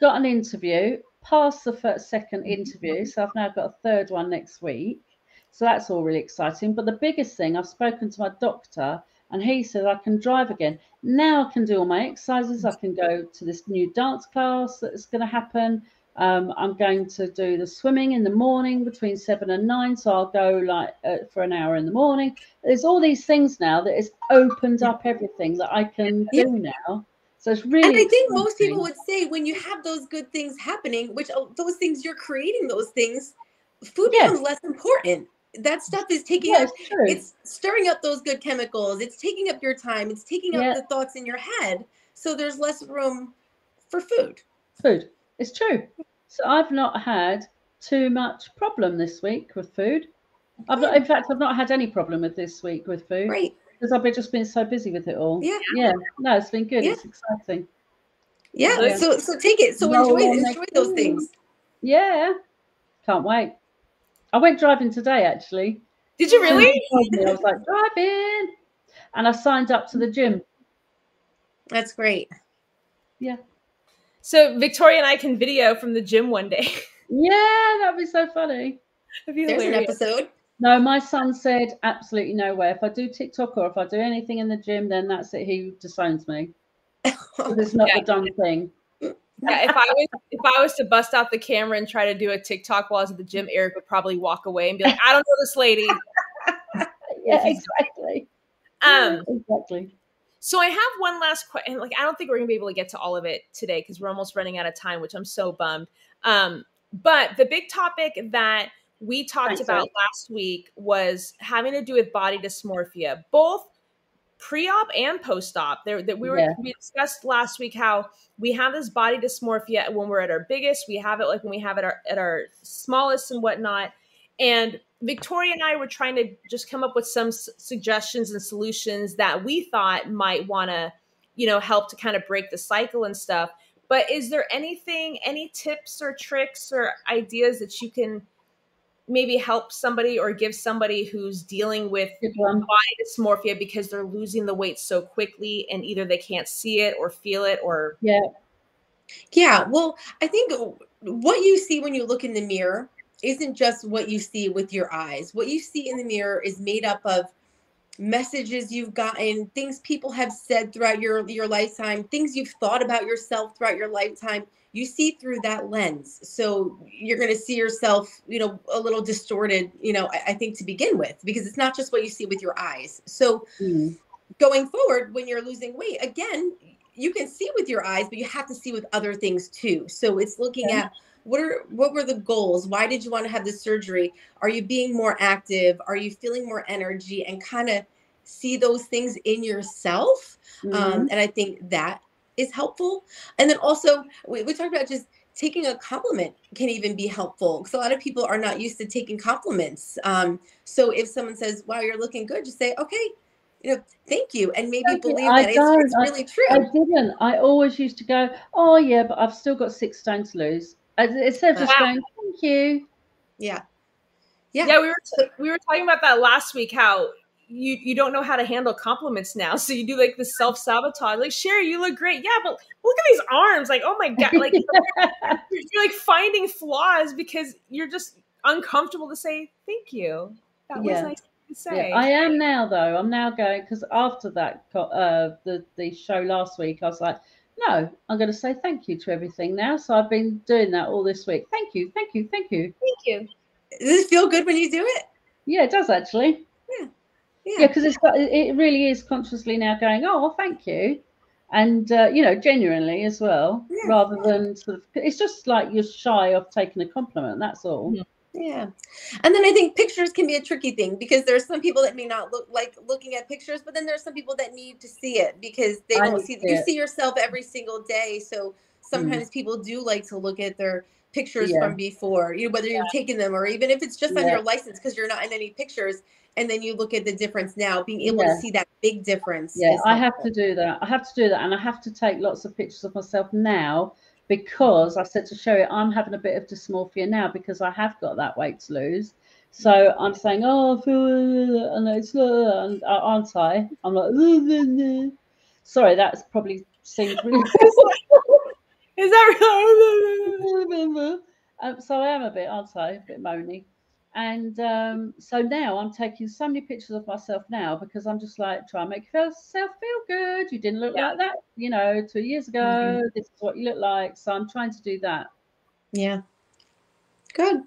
[SPEAKER 1] Got an interview, passed the first, second interview. So I've now got a third one next week. So that's all really exciting. But the biggest thing, I've spoken to my doctor and he said I can drive again. Now I can do all my exercises. I can go to this new dance class that's going to happen. Um, I'm going to do the swimming in the morning between seven and nine. So I'll go like uh, for an hour in the morning. There's all these things now that has opened up everything that I can
[SPEAKER 5] Yeah.
[SPEAKER 1] do now. So it's really.
[SPEAKER 5] and I think most people would say when you have those good things happening, which oh, those things you're creating, those things, food
[SPEAKER 1] Yes.
[SPEAKER 5] becomes less important. That stuff is taking
[SPEAKER 1] Yeah,
[SPEAKER 5] up,
[SPEAKER 1] it's
[SPEAKER 5] it's stirring up those good chemicals. It's taking up your time. It's taking
[SPEAKER 1] Yeah.
[SPEAKER 5] up the thoughts in your head. So there's less room for food.
[SPEAKER 1] food. It's true. So I've not had too much problem this week with food. I've not, in fact, I've not had any problem with this week with food
[SPEAKER 5] Great.
[SPEAKER 1] because I've been just been so busy with it all.
[SPEAKER 5] Yeah.
[SPEAKER 1] Yeah. No, it's been good.
[SPEAKER 5] Yeah.
[SPEAKER 1] It's exciting.
[SPEAKER 5] Yeah. So so take it. So
[SPEAKER 1] Roll
[SPEAKER 5] enjoy enjoy those things.
[SPEAKER 1] Yeah. Can't wait. I went driving today actually.
[SPEAKER 2] Did you really?
[SPEAKER 1] Someone told me, I was like driving, and I signed up to the gym.
[SPEAKER 5] That's great. Yeah.
[SPEAKER 2] So Victoria and I can video from the gym one day.
[SPEAKER 1] Yeah, that'd be so funny.
[SPEAKER 2] That'd be
[SPEAKER 5] There's an episode.
[SPEAKER 1] No, my son said absolutely no way. If I do TikTok or if I do anything in the gym, then that's it. He disowns me. It's not
[SPEAKER 2] Yeah.
[SPEAKER 1] the done thing.
[SPEAKER 2] Yeah, if I was if I was to bust out the camera and try to do a TikTok while I was at the gym, Eric would probably walk away and be like, "I don't know this lady."
[SPEAKER 1] Yeah, exactly.
[SPEAKER 2] Um,
[SPEAKER 1] exactly.
[SPEAKER 2] so I have one last question. Like, I don't think we're gonna be able to get to all of it today because we're almost running out of time, which I'm so bummed. Um, but the big topic that we talked
[SPEAKER 1] Thanks,
[SPEAKER 2] about
[SPEAKER 1] Eric.
[SPEAKER 2] last week was having to do with body dysmorphia, both pre-op and post-op. There that we were
[SPEAKER 1] Yeah.
[SPEAKER 2] we discussed last week how we have this body dysmorphia when we're at our biggest. We have it like when we have it our, at our smallest and whatnot. And Victoria and I were trying to just come up with some s- suggestions and solutions that we thought might want to you know, help to kind of break the cycle and stuff. But is there anything, any tips or tricks or ideas that you can maybe help somebody or give somebody who's dealing with body dysmorphia because they're losing the weight so quickly and either they can't see it or feel it or
[SPEAKER 1] yeah.
[SPEAKER 5] Yeah well i think what you see when you look in the mirror isn't just what you see with your eyes. What you see in the mirror is made up of messages you've gotten things people have said throughout your your lifetime things you've thought about yourself throughout your lifetime you see through that lens. So you're going to see yourself you know a little distorted you know I, I, think to begin with because it's not just what you see with your eyes. So mm. going forward when you're losing weight again you can see with your eyes but you have to see with other things too. So it's looking at what are what were the goals? Why did you want to have the surgery? Are you being more active? Are you feeling more energy? And kind of see those things in yourself um, mm-hmm. um, and i think that is helpful. And then also, we, we talked about just taking a compliment can even be helpful because a lot of people are not used to taking compliments. Um, so if someone says, "Wow, you're looking good," just say, "Okay." You know, thank you, and maybe thank believe that it's, it's, really true.
[SPEAKER 1] I didn't. I always used to go, "Oh yeah, but I've still got six stone to lose." Instead of just wow. going, "Thank you."
[SPEAKER 5] Yeah,
[SPEAKER 2] yeah, yeah. We were t- we were talking about that last week. How you you don't know how to handle compliments now. So you do like the self sabotage. Like, Sheri, you look great. Yeah, but look at these arms. Like, oh my god. Like you're like finding flaws because you're just uncomfortable to say thank you. That yeah. was nice to say.
[SPEAKER 1] Yeah, I am now though. I'm now going because after that uh, the the show last week, I was like. No, I'm going to say thank you to everything now. So I've been doing that all this week. Thank you, thank you, thank you.
[SPEAKER 2] Thank you.
[SPEAKER 5] Does it feel good when you do it?
[SPEAKER 1] Yeah, it does actually.
[SPEAKER 5] Yeah
[SPEAKER 1] yeah because it's got it really is consciously now going oh well, thank you and uh, you know genuinely as well yeah. rather than sort of it's just like you're shy of taking a compliment that's all
[SPEAKER 5] yeah and then i think pictures can be a tricky thing because there's some people that may not look like looking at pictures but then there's some people that need to see it because they don't see, see you see yourself every single day so sometimes mm. people do like to look at their pictures yeah. from before you know whether yeah. you're taking them or even if it's just on your license because you're not in any pictures and then you look at the difference now being able yeah. to see that big difference
[SPEAKER 1] yeah i have to do that. I have to do that and i have to take lots of pictures of myself now because i said to sheri i'm having a bit of dysmorphia now because i have got that weight to lose. So i'm saying oh I feel, and it's and uh, aren't i? I'm like sorry that's probably seems really
[SPEAKER 2] is that really?
[SPEAKER 1] Um, so i am a bit aren't i? A bit moany and um, so now I'm taking so many pictures of myself now because I'm just like trying to make yourself feel good. You didn't look yeah. like that, you know, two years ago. Mm-hmm. This is what you look like. So I'm trying to do that.
[SPEAKER 5] Yeah. Good.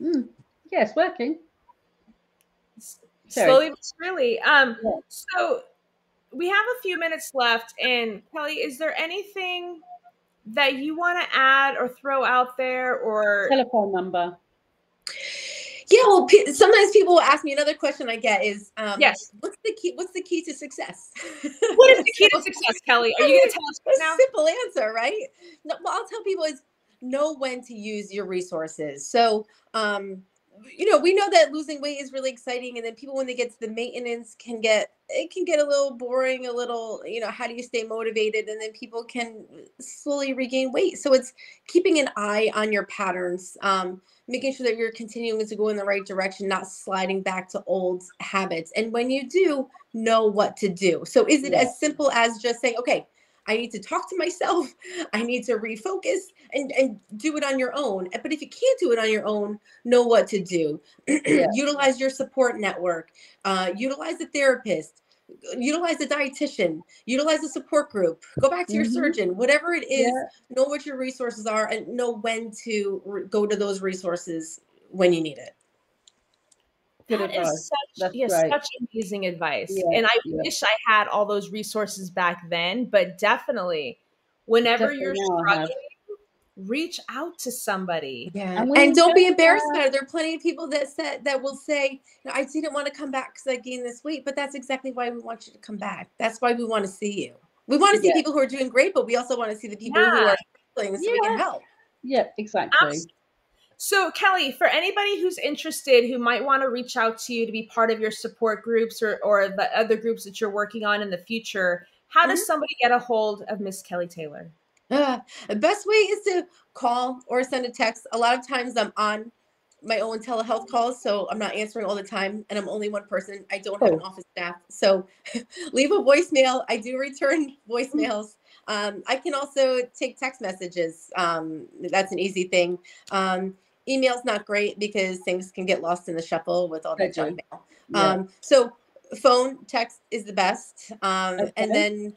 [SPEAKER 1] Mm. Yeah, it's working.
[SPEAKER 2] Slowly but surely. Um, yeah. So we have a few minutes left. And Kelly, is there anything that you want to add or throw out there or
[SPEAKER 1] telephone number?
[SPEAKER 5] Yeah, well, p- sometimes people will ask me another question I get is, um,
[SPEAKER 2] yes,
[SPEAKER 5] what's the key? What's the key to success?
[SPEAKER 2] what is the key to success, Kelly? Are you going to tell us right now?
[SPEAKER 5] Simple answer, right? No, well, I'll tell people is know when to use your resources. So, um, you know, we know that losing weight is really exciting, and then people when they get to the maintenance can get it can get a little boring, a little, you know, how do you stay motivated? And then people can slowly regain weight. So it's keeping an eye on your patterns. Um, making sure that you're continuing to go in the right direction, not sliding back to old habits. And when you do, know what to do. So is it as simple as just saying, okay, I need to talk to myself, I need to refocus and, and do it on your own. But if you can't do it on your own, know what to do. yeah. Utilize your support network, uh, utilize a therapist, utilize a dietitian, utilize a support group, go back to your mm-hmm. surgeon, whatever it is, yeah. know what your resources are and know when to re- go to those resources when you need it.
[SPEAKER 2] Good that advice. is such, yeah, such amazing advice. Yeah, and I yeah. wish I had all those resources back then, but definitely whenever definitely you're struggling, reach out to somebody.
[SPEAKER 5] Yeah. And, and don't be embarrassed about it. There are plenty of people that said that will say, I didn't want to come back because I gained this weight, but that's exactly why we want you to come back. That's why we want to see you. We want to see yeah. people who are doing great, but we also want to see the people yeah. who are struggling so yeah. we can help.
[SPEAKER 1] Yeah, exactly. Absolutely.
[SPEAKER 2] So, Kelly, for anybody who's interested who might want to reach out to you to be part of your support groups or, or the other groups that you're working on in the future, how does somebody get a hold of Miss Kelly Taylor?
[SPEAKER 5] Uh, the best way is to call or send a text. A lot of times I'm on my own telehealth calls, so I'm not answering all the time, and I'm only one person. I don't have an
[SPEAKER 1] Oh.
[SPEAKER 5] office staff, so leave a voicemail. I do return voicemails. Um, I can also take text messages. Um, that's an easy thing. Um, email's not great because things can get lost in the shuffle with all
[SPEAKER 1] They
[SPEAKER 5] that junk mail.
[SPEAKER 1] Yeah.
[SPEAKER 5] Um, so phone, text is the best. Um,
[SPEAKER 1] Okay.
[SPEAKER 5] and then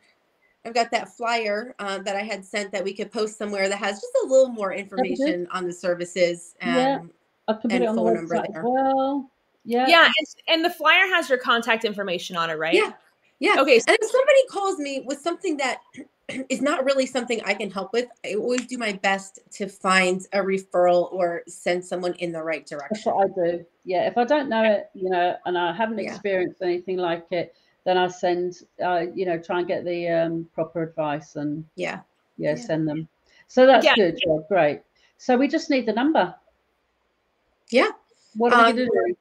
[SPEAKER 5] I've got that flyer uh, that I had sent that we could post somewhere that has just a little more information on the services.
[SPEAKER 1] Yeah.
[SPEAKER 5] And
[SPEAKER 1] I put
[SPEAKER 5] and
[SPEAKER 1] it on the
[SPEAKER 5] phone number there.
[SPEAKER 1] well. Yeah.
[SPEAKER 2] Yeah, and, and the flyer has your contact information on it, right?
[SPEAKER 5] yeah, yeah.
[SPEAKER 2] Okay, so
[SPEAKER 5] And if somebody calls me with something that is not really something I can help with, I always do my best to find a referral or send someone in the right
[SPEAKER 1] That's
[SPEAKER 5] direction.
[SPEAKER 1] what I do. Yeah, if I don't know it, you know, and I haven't
[SPEAKER 5] Yeah.
[SPEAKER 1] experienced anything like it, then I send, uh, you know, try and get the um, proper advice and
[SPEAKER 5] Yeah.
[SPEAKER 1] yeah,
[SPEAKER 5] Yeah.
[SPEAKER 1] send them. So that's
[SPEAKER 2] Yeah.
[SPEAKER 1] good. Yeah, great. So we just need the number.
[SPEAKER 5] Yeah.
[SPEAKER 1] What are we
[SPEAKER 5] Um,
[SPEAKER 1] going to do?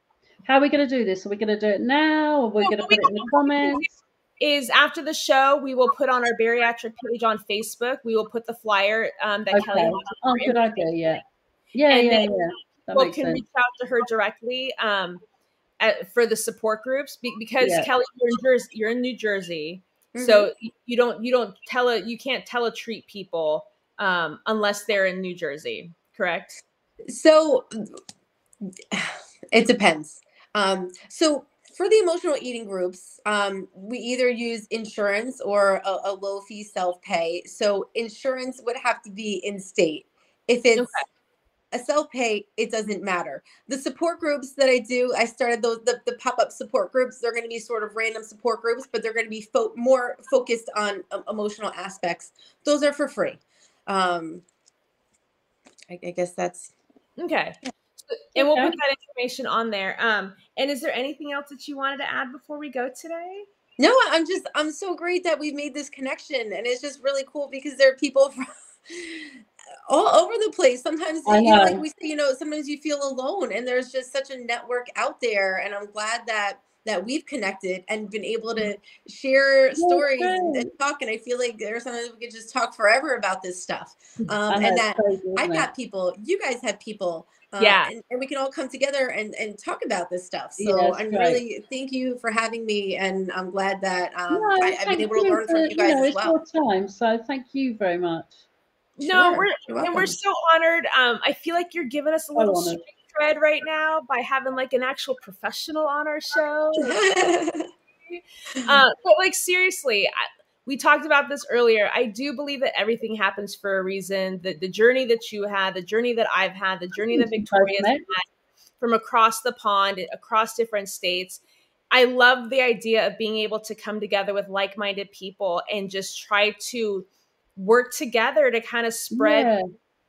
[SPEAKER 1] How are we going to do this? Are we going to do it now? Or are we
[SPEAKER 2] Well,
[SPEAKER 1] going to put it in the comments?
[SPEAKER 2] Is after the show, we will put on our bariatric page on Facebook. We will put the flyer um, that Kelly
[SPEAKER 1] Okay.
[SPEAKER 2] has
[SPEAKER 1] Oh, good idea. Yeah. Yeah,
[SPEAKER 2] And
[SPEAKER 1] yeah, yeah. That
[SPEAKER 2] Well, can
[SPEAKER 1] sense.
[SPEAKER 2] reach out to her directly um, at, for the support groups be- because
[SPEAKER 1] Yeah.
[SPEAKER 2] Kelly, you're in Jersey. You're in New Jersey,
[SPEAKER 5] Mm-hmm.
[SPEAKER 2] so you don't you don't tell a you can't teletreat people um, unless they're in New Jersey. Correct?
[SPEAKER 5] So it depends. Um, so for the emotional eating groups, um, we either use insurance or a, a low fee self pay. So insurance would have to be in state. If it's
[SPEAKER 2] Okay.
[SPEAKER 5] a self pay, it doesn't matter. The support groups that I do, I started those the, the pop up support groups. They're going to be sort of random support groups, but they're going to be fo- more focused on um, emotional aspects. Those are for free. Um, I, I guess that's
[SPEAKER 2] Okay. So- And we'll put that information on there. Um, and is there anything else that you wanted to add before we go today?
[SPEAKER 5] No, I'm just I'm so great that we've made this connection, and it's just really cool because there are people from all over the place. Sometimes, you know, like we say, you know, sometimes you feel alone, and there's just such a network out there, and I'm glad that that we've connected and been able to share stories and, and talk. And I feel like there's sometimes we could just talk forever about this stuff. Um, and that
[SPEAKER 1] crazy, isn't
[SPEAKER 5] I've
[SPEAKER 1] it?
[SPEAKER 5] got people, you guys have people. Uh,
[SPEAKER 2] Yeah.
[SPEAKER 5] and, and we can all come together and, and talk about this stuff. So
[SPEAKER 1] that's
[SPEAKER 5] I'm
[SPEAKER 1] right.
[SPEAKER 5] really thank you for having me, and I'm glad that um,
[SPEAKER 1] No,
[SPEAKER 5] I, I've
[SPEAKER 1] thank
[SPEAKER 5] been able to
[SPEAKER 1] you
[SPEAKER 5] learn from you guys
[SPEAKER 1] know,
[SPEAKER 5] as
[SPEAKER 1] it's
[SPEAKER 5] well.
[SPEAKER 1] your time, so thank you very much.
[SPEAKER 2] No,
[SPEAKER 5] Sure,
[SPEAKER 2] we're and we're so honored. Um, I feel like you're giving us a little street right now by having like an actual professional on our show. uh, but like seriously, we talked about this earlier. I do believe that everything happens for a reason. The the journey that you had, the journey that I've had, the journey that Victoria's had from across the pond, across different states. I love the idea of being able to come together with like-minded people and just try to work together to kind of spread
[SPEAKER 1] Yeah,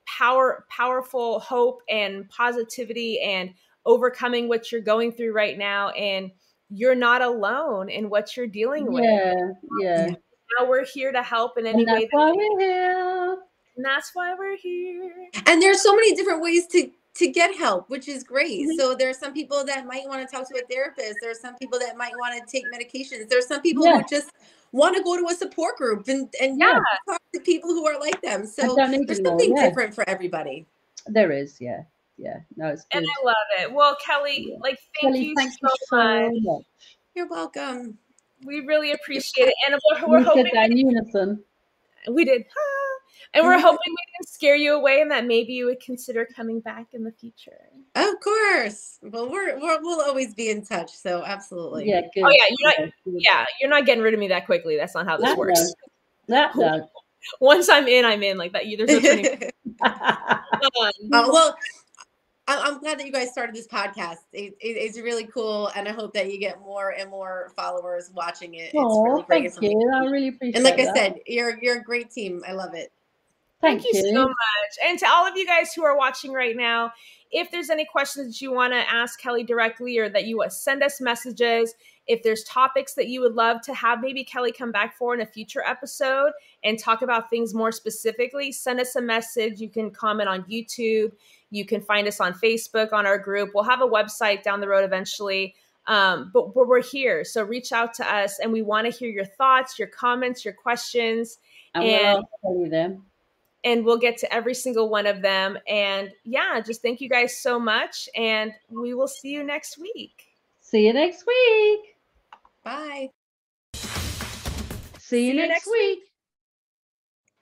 [SPEAKER 2] power powerful hope and positivity and overcoming what you're going through right now and you're not alone in what you're dealing with
[SPEAKER 1] yeah, yeah.
[SPEAKER 5] Um, Yeah.
[SPEAKER 2] now we're here to help in any
[SPEAKER 1] And
[SPEAKER 2] way
[SPEAKER 1] that's
[SPEAKER 2] that
[SPEAKER 1] why
[SPEAKER 2] we
[SPEAKER 1] we're here.
[SPEAKER 2] and that's why we're here
[SPEAKER 5] and there's so many different ways to to get help, which is great.
[SPEAKER 2] Mhm.
[SPEAKER 5] So there are some people that might want to talk to a therapist. There are some people that might want to take medications. There are some people
[SPEAKER 1] Yeah.
[SPEAKER 5] who just want to go to a support group and and
[SPEAKER 2] Yeah.
[SPEAKER 5] talk to people who are like them. So there's something
[SPEAKER 1] yeah.
[SPEAKER 5] different for everybody.
[SPEAKER 1] There is, yeah, yeah. No, it's good.
[SPEAKER 2] and i love it well kelly
[SPEAKER 1] Yeah.
[SPEAKER 2] like thank
[SPEAKER 1] Kelly,
[SPEAKER 2] you
[SPEAKER 1] thank
[SPEAKER 2] so
[SPEAKER 1] you so
[SPEAKER 2] much
[SPEAKER 1] much.
[SPEAKER 5] You're welcome.
[SPEAKER 2] We really appreciate it and we're, we're
[SPEAKER 1] We
[SPEAKER 2] hoping
[SPEAKER 1] said that in unison.
[SPEAKER 2] we did and we're hoping we didn't scare you away and that maybe you would consider coming back in the future
[SPEAKER 5] Of course. Well, we're, we're we'll always be in touch. So absolutely.
[SPEAKER 1] Yeah, good.
[SPEAKER 2] Oh, yeah, you're not-
[SPEAKER 1] good, good.
[SPEAKER 2] yeah you're not getting rid of me that quickly that's not how this
[SPEAKER 1] That
[SPEAKER 2] works
[SPEAKER 1] no. That no.
[SPEAKER 2] once i'm in i'm in like that you there's no turning
[SPEAKER 5] Uh,
[SPEAKER 2] Um,
[SPEAKER 5] well, I- I'm glad that you guys started this podcast. It, it- it's really cool, and I hope that you get more and more followers watching it. It's
[SPEAKER 1] oh,
[SPEAKER 5] really great
[SPEAKER 1] thank you. I really appreciate
[SPEAKER 5] And like I said, you're you're a great team. I love it.
[SPEAKER 1] thank,
[SPEAKER 2] Thank you so much. And to all of you guys who are watching right now, if there's any questions that you want to ask Kelly directly or that you want send us messages, if there's topics that you would love to have maybe Kelly come back for in a future episode and talk about things more specifically, send us a message. You can comment on YouTube. You can find us on Facebook on our group. We'll have a website down the road eventually. Um, but, but we're here. So reach out to us and we want to hear your thoughts, your comments, your questions.
[SPEAKER 1] And,
[SPEAKER 2] And-
[SPEAKER 1] we'll tell you them.
[SPEAKER 2] and we'll get to every single one of them. And yeah, just thank you guys so much. And we will see you next week.
[SPEAKER 1] See you next week.
[SPEAKER 5] Bye.
[SPEAKER 1] See you
[SPEAKER 3] you
[SPEAKER 1] next
[SPEAKER 3] next
[SPEAKER 1] week.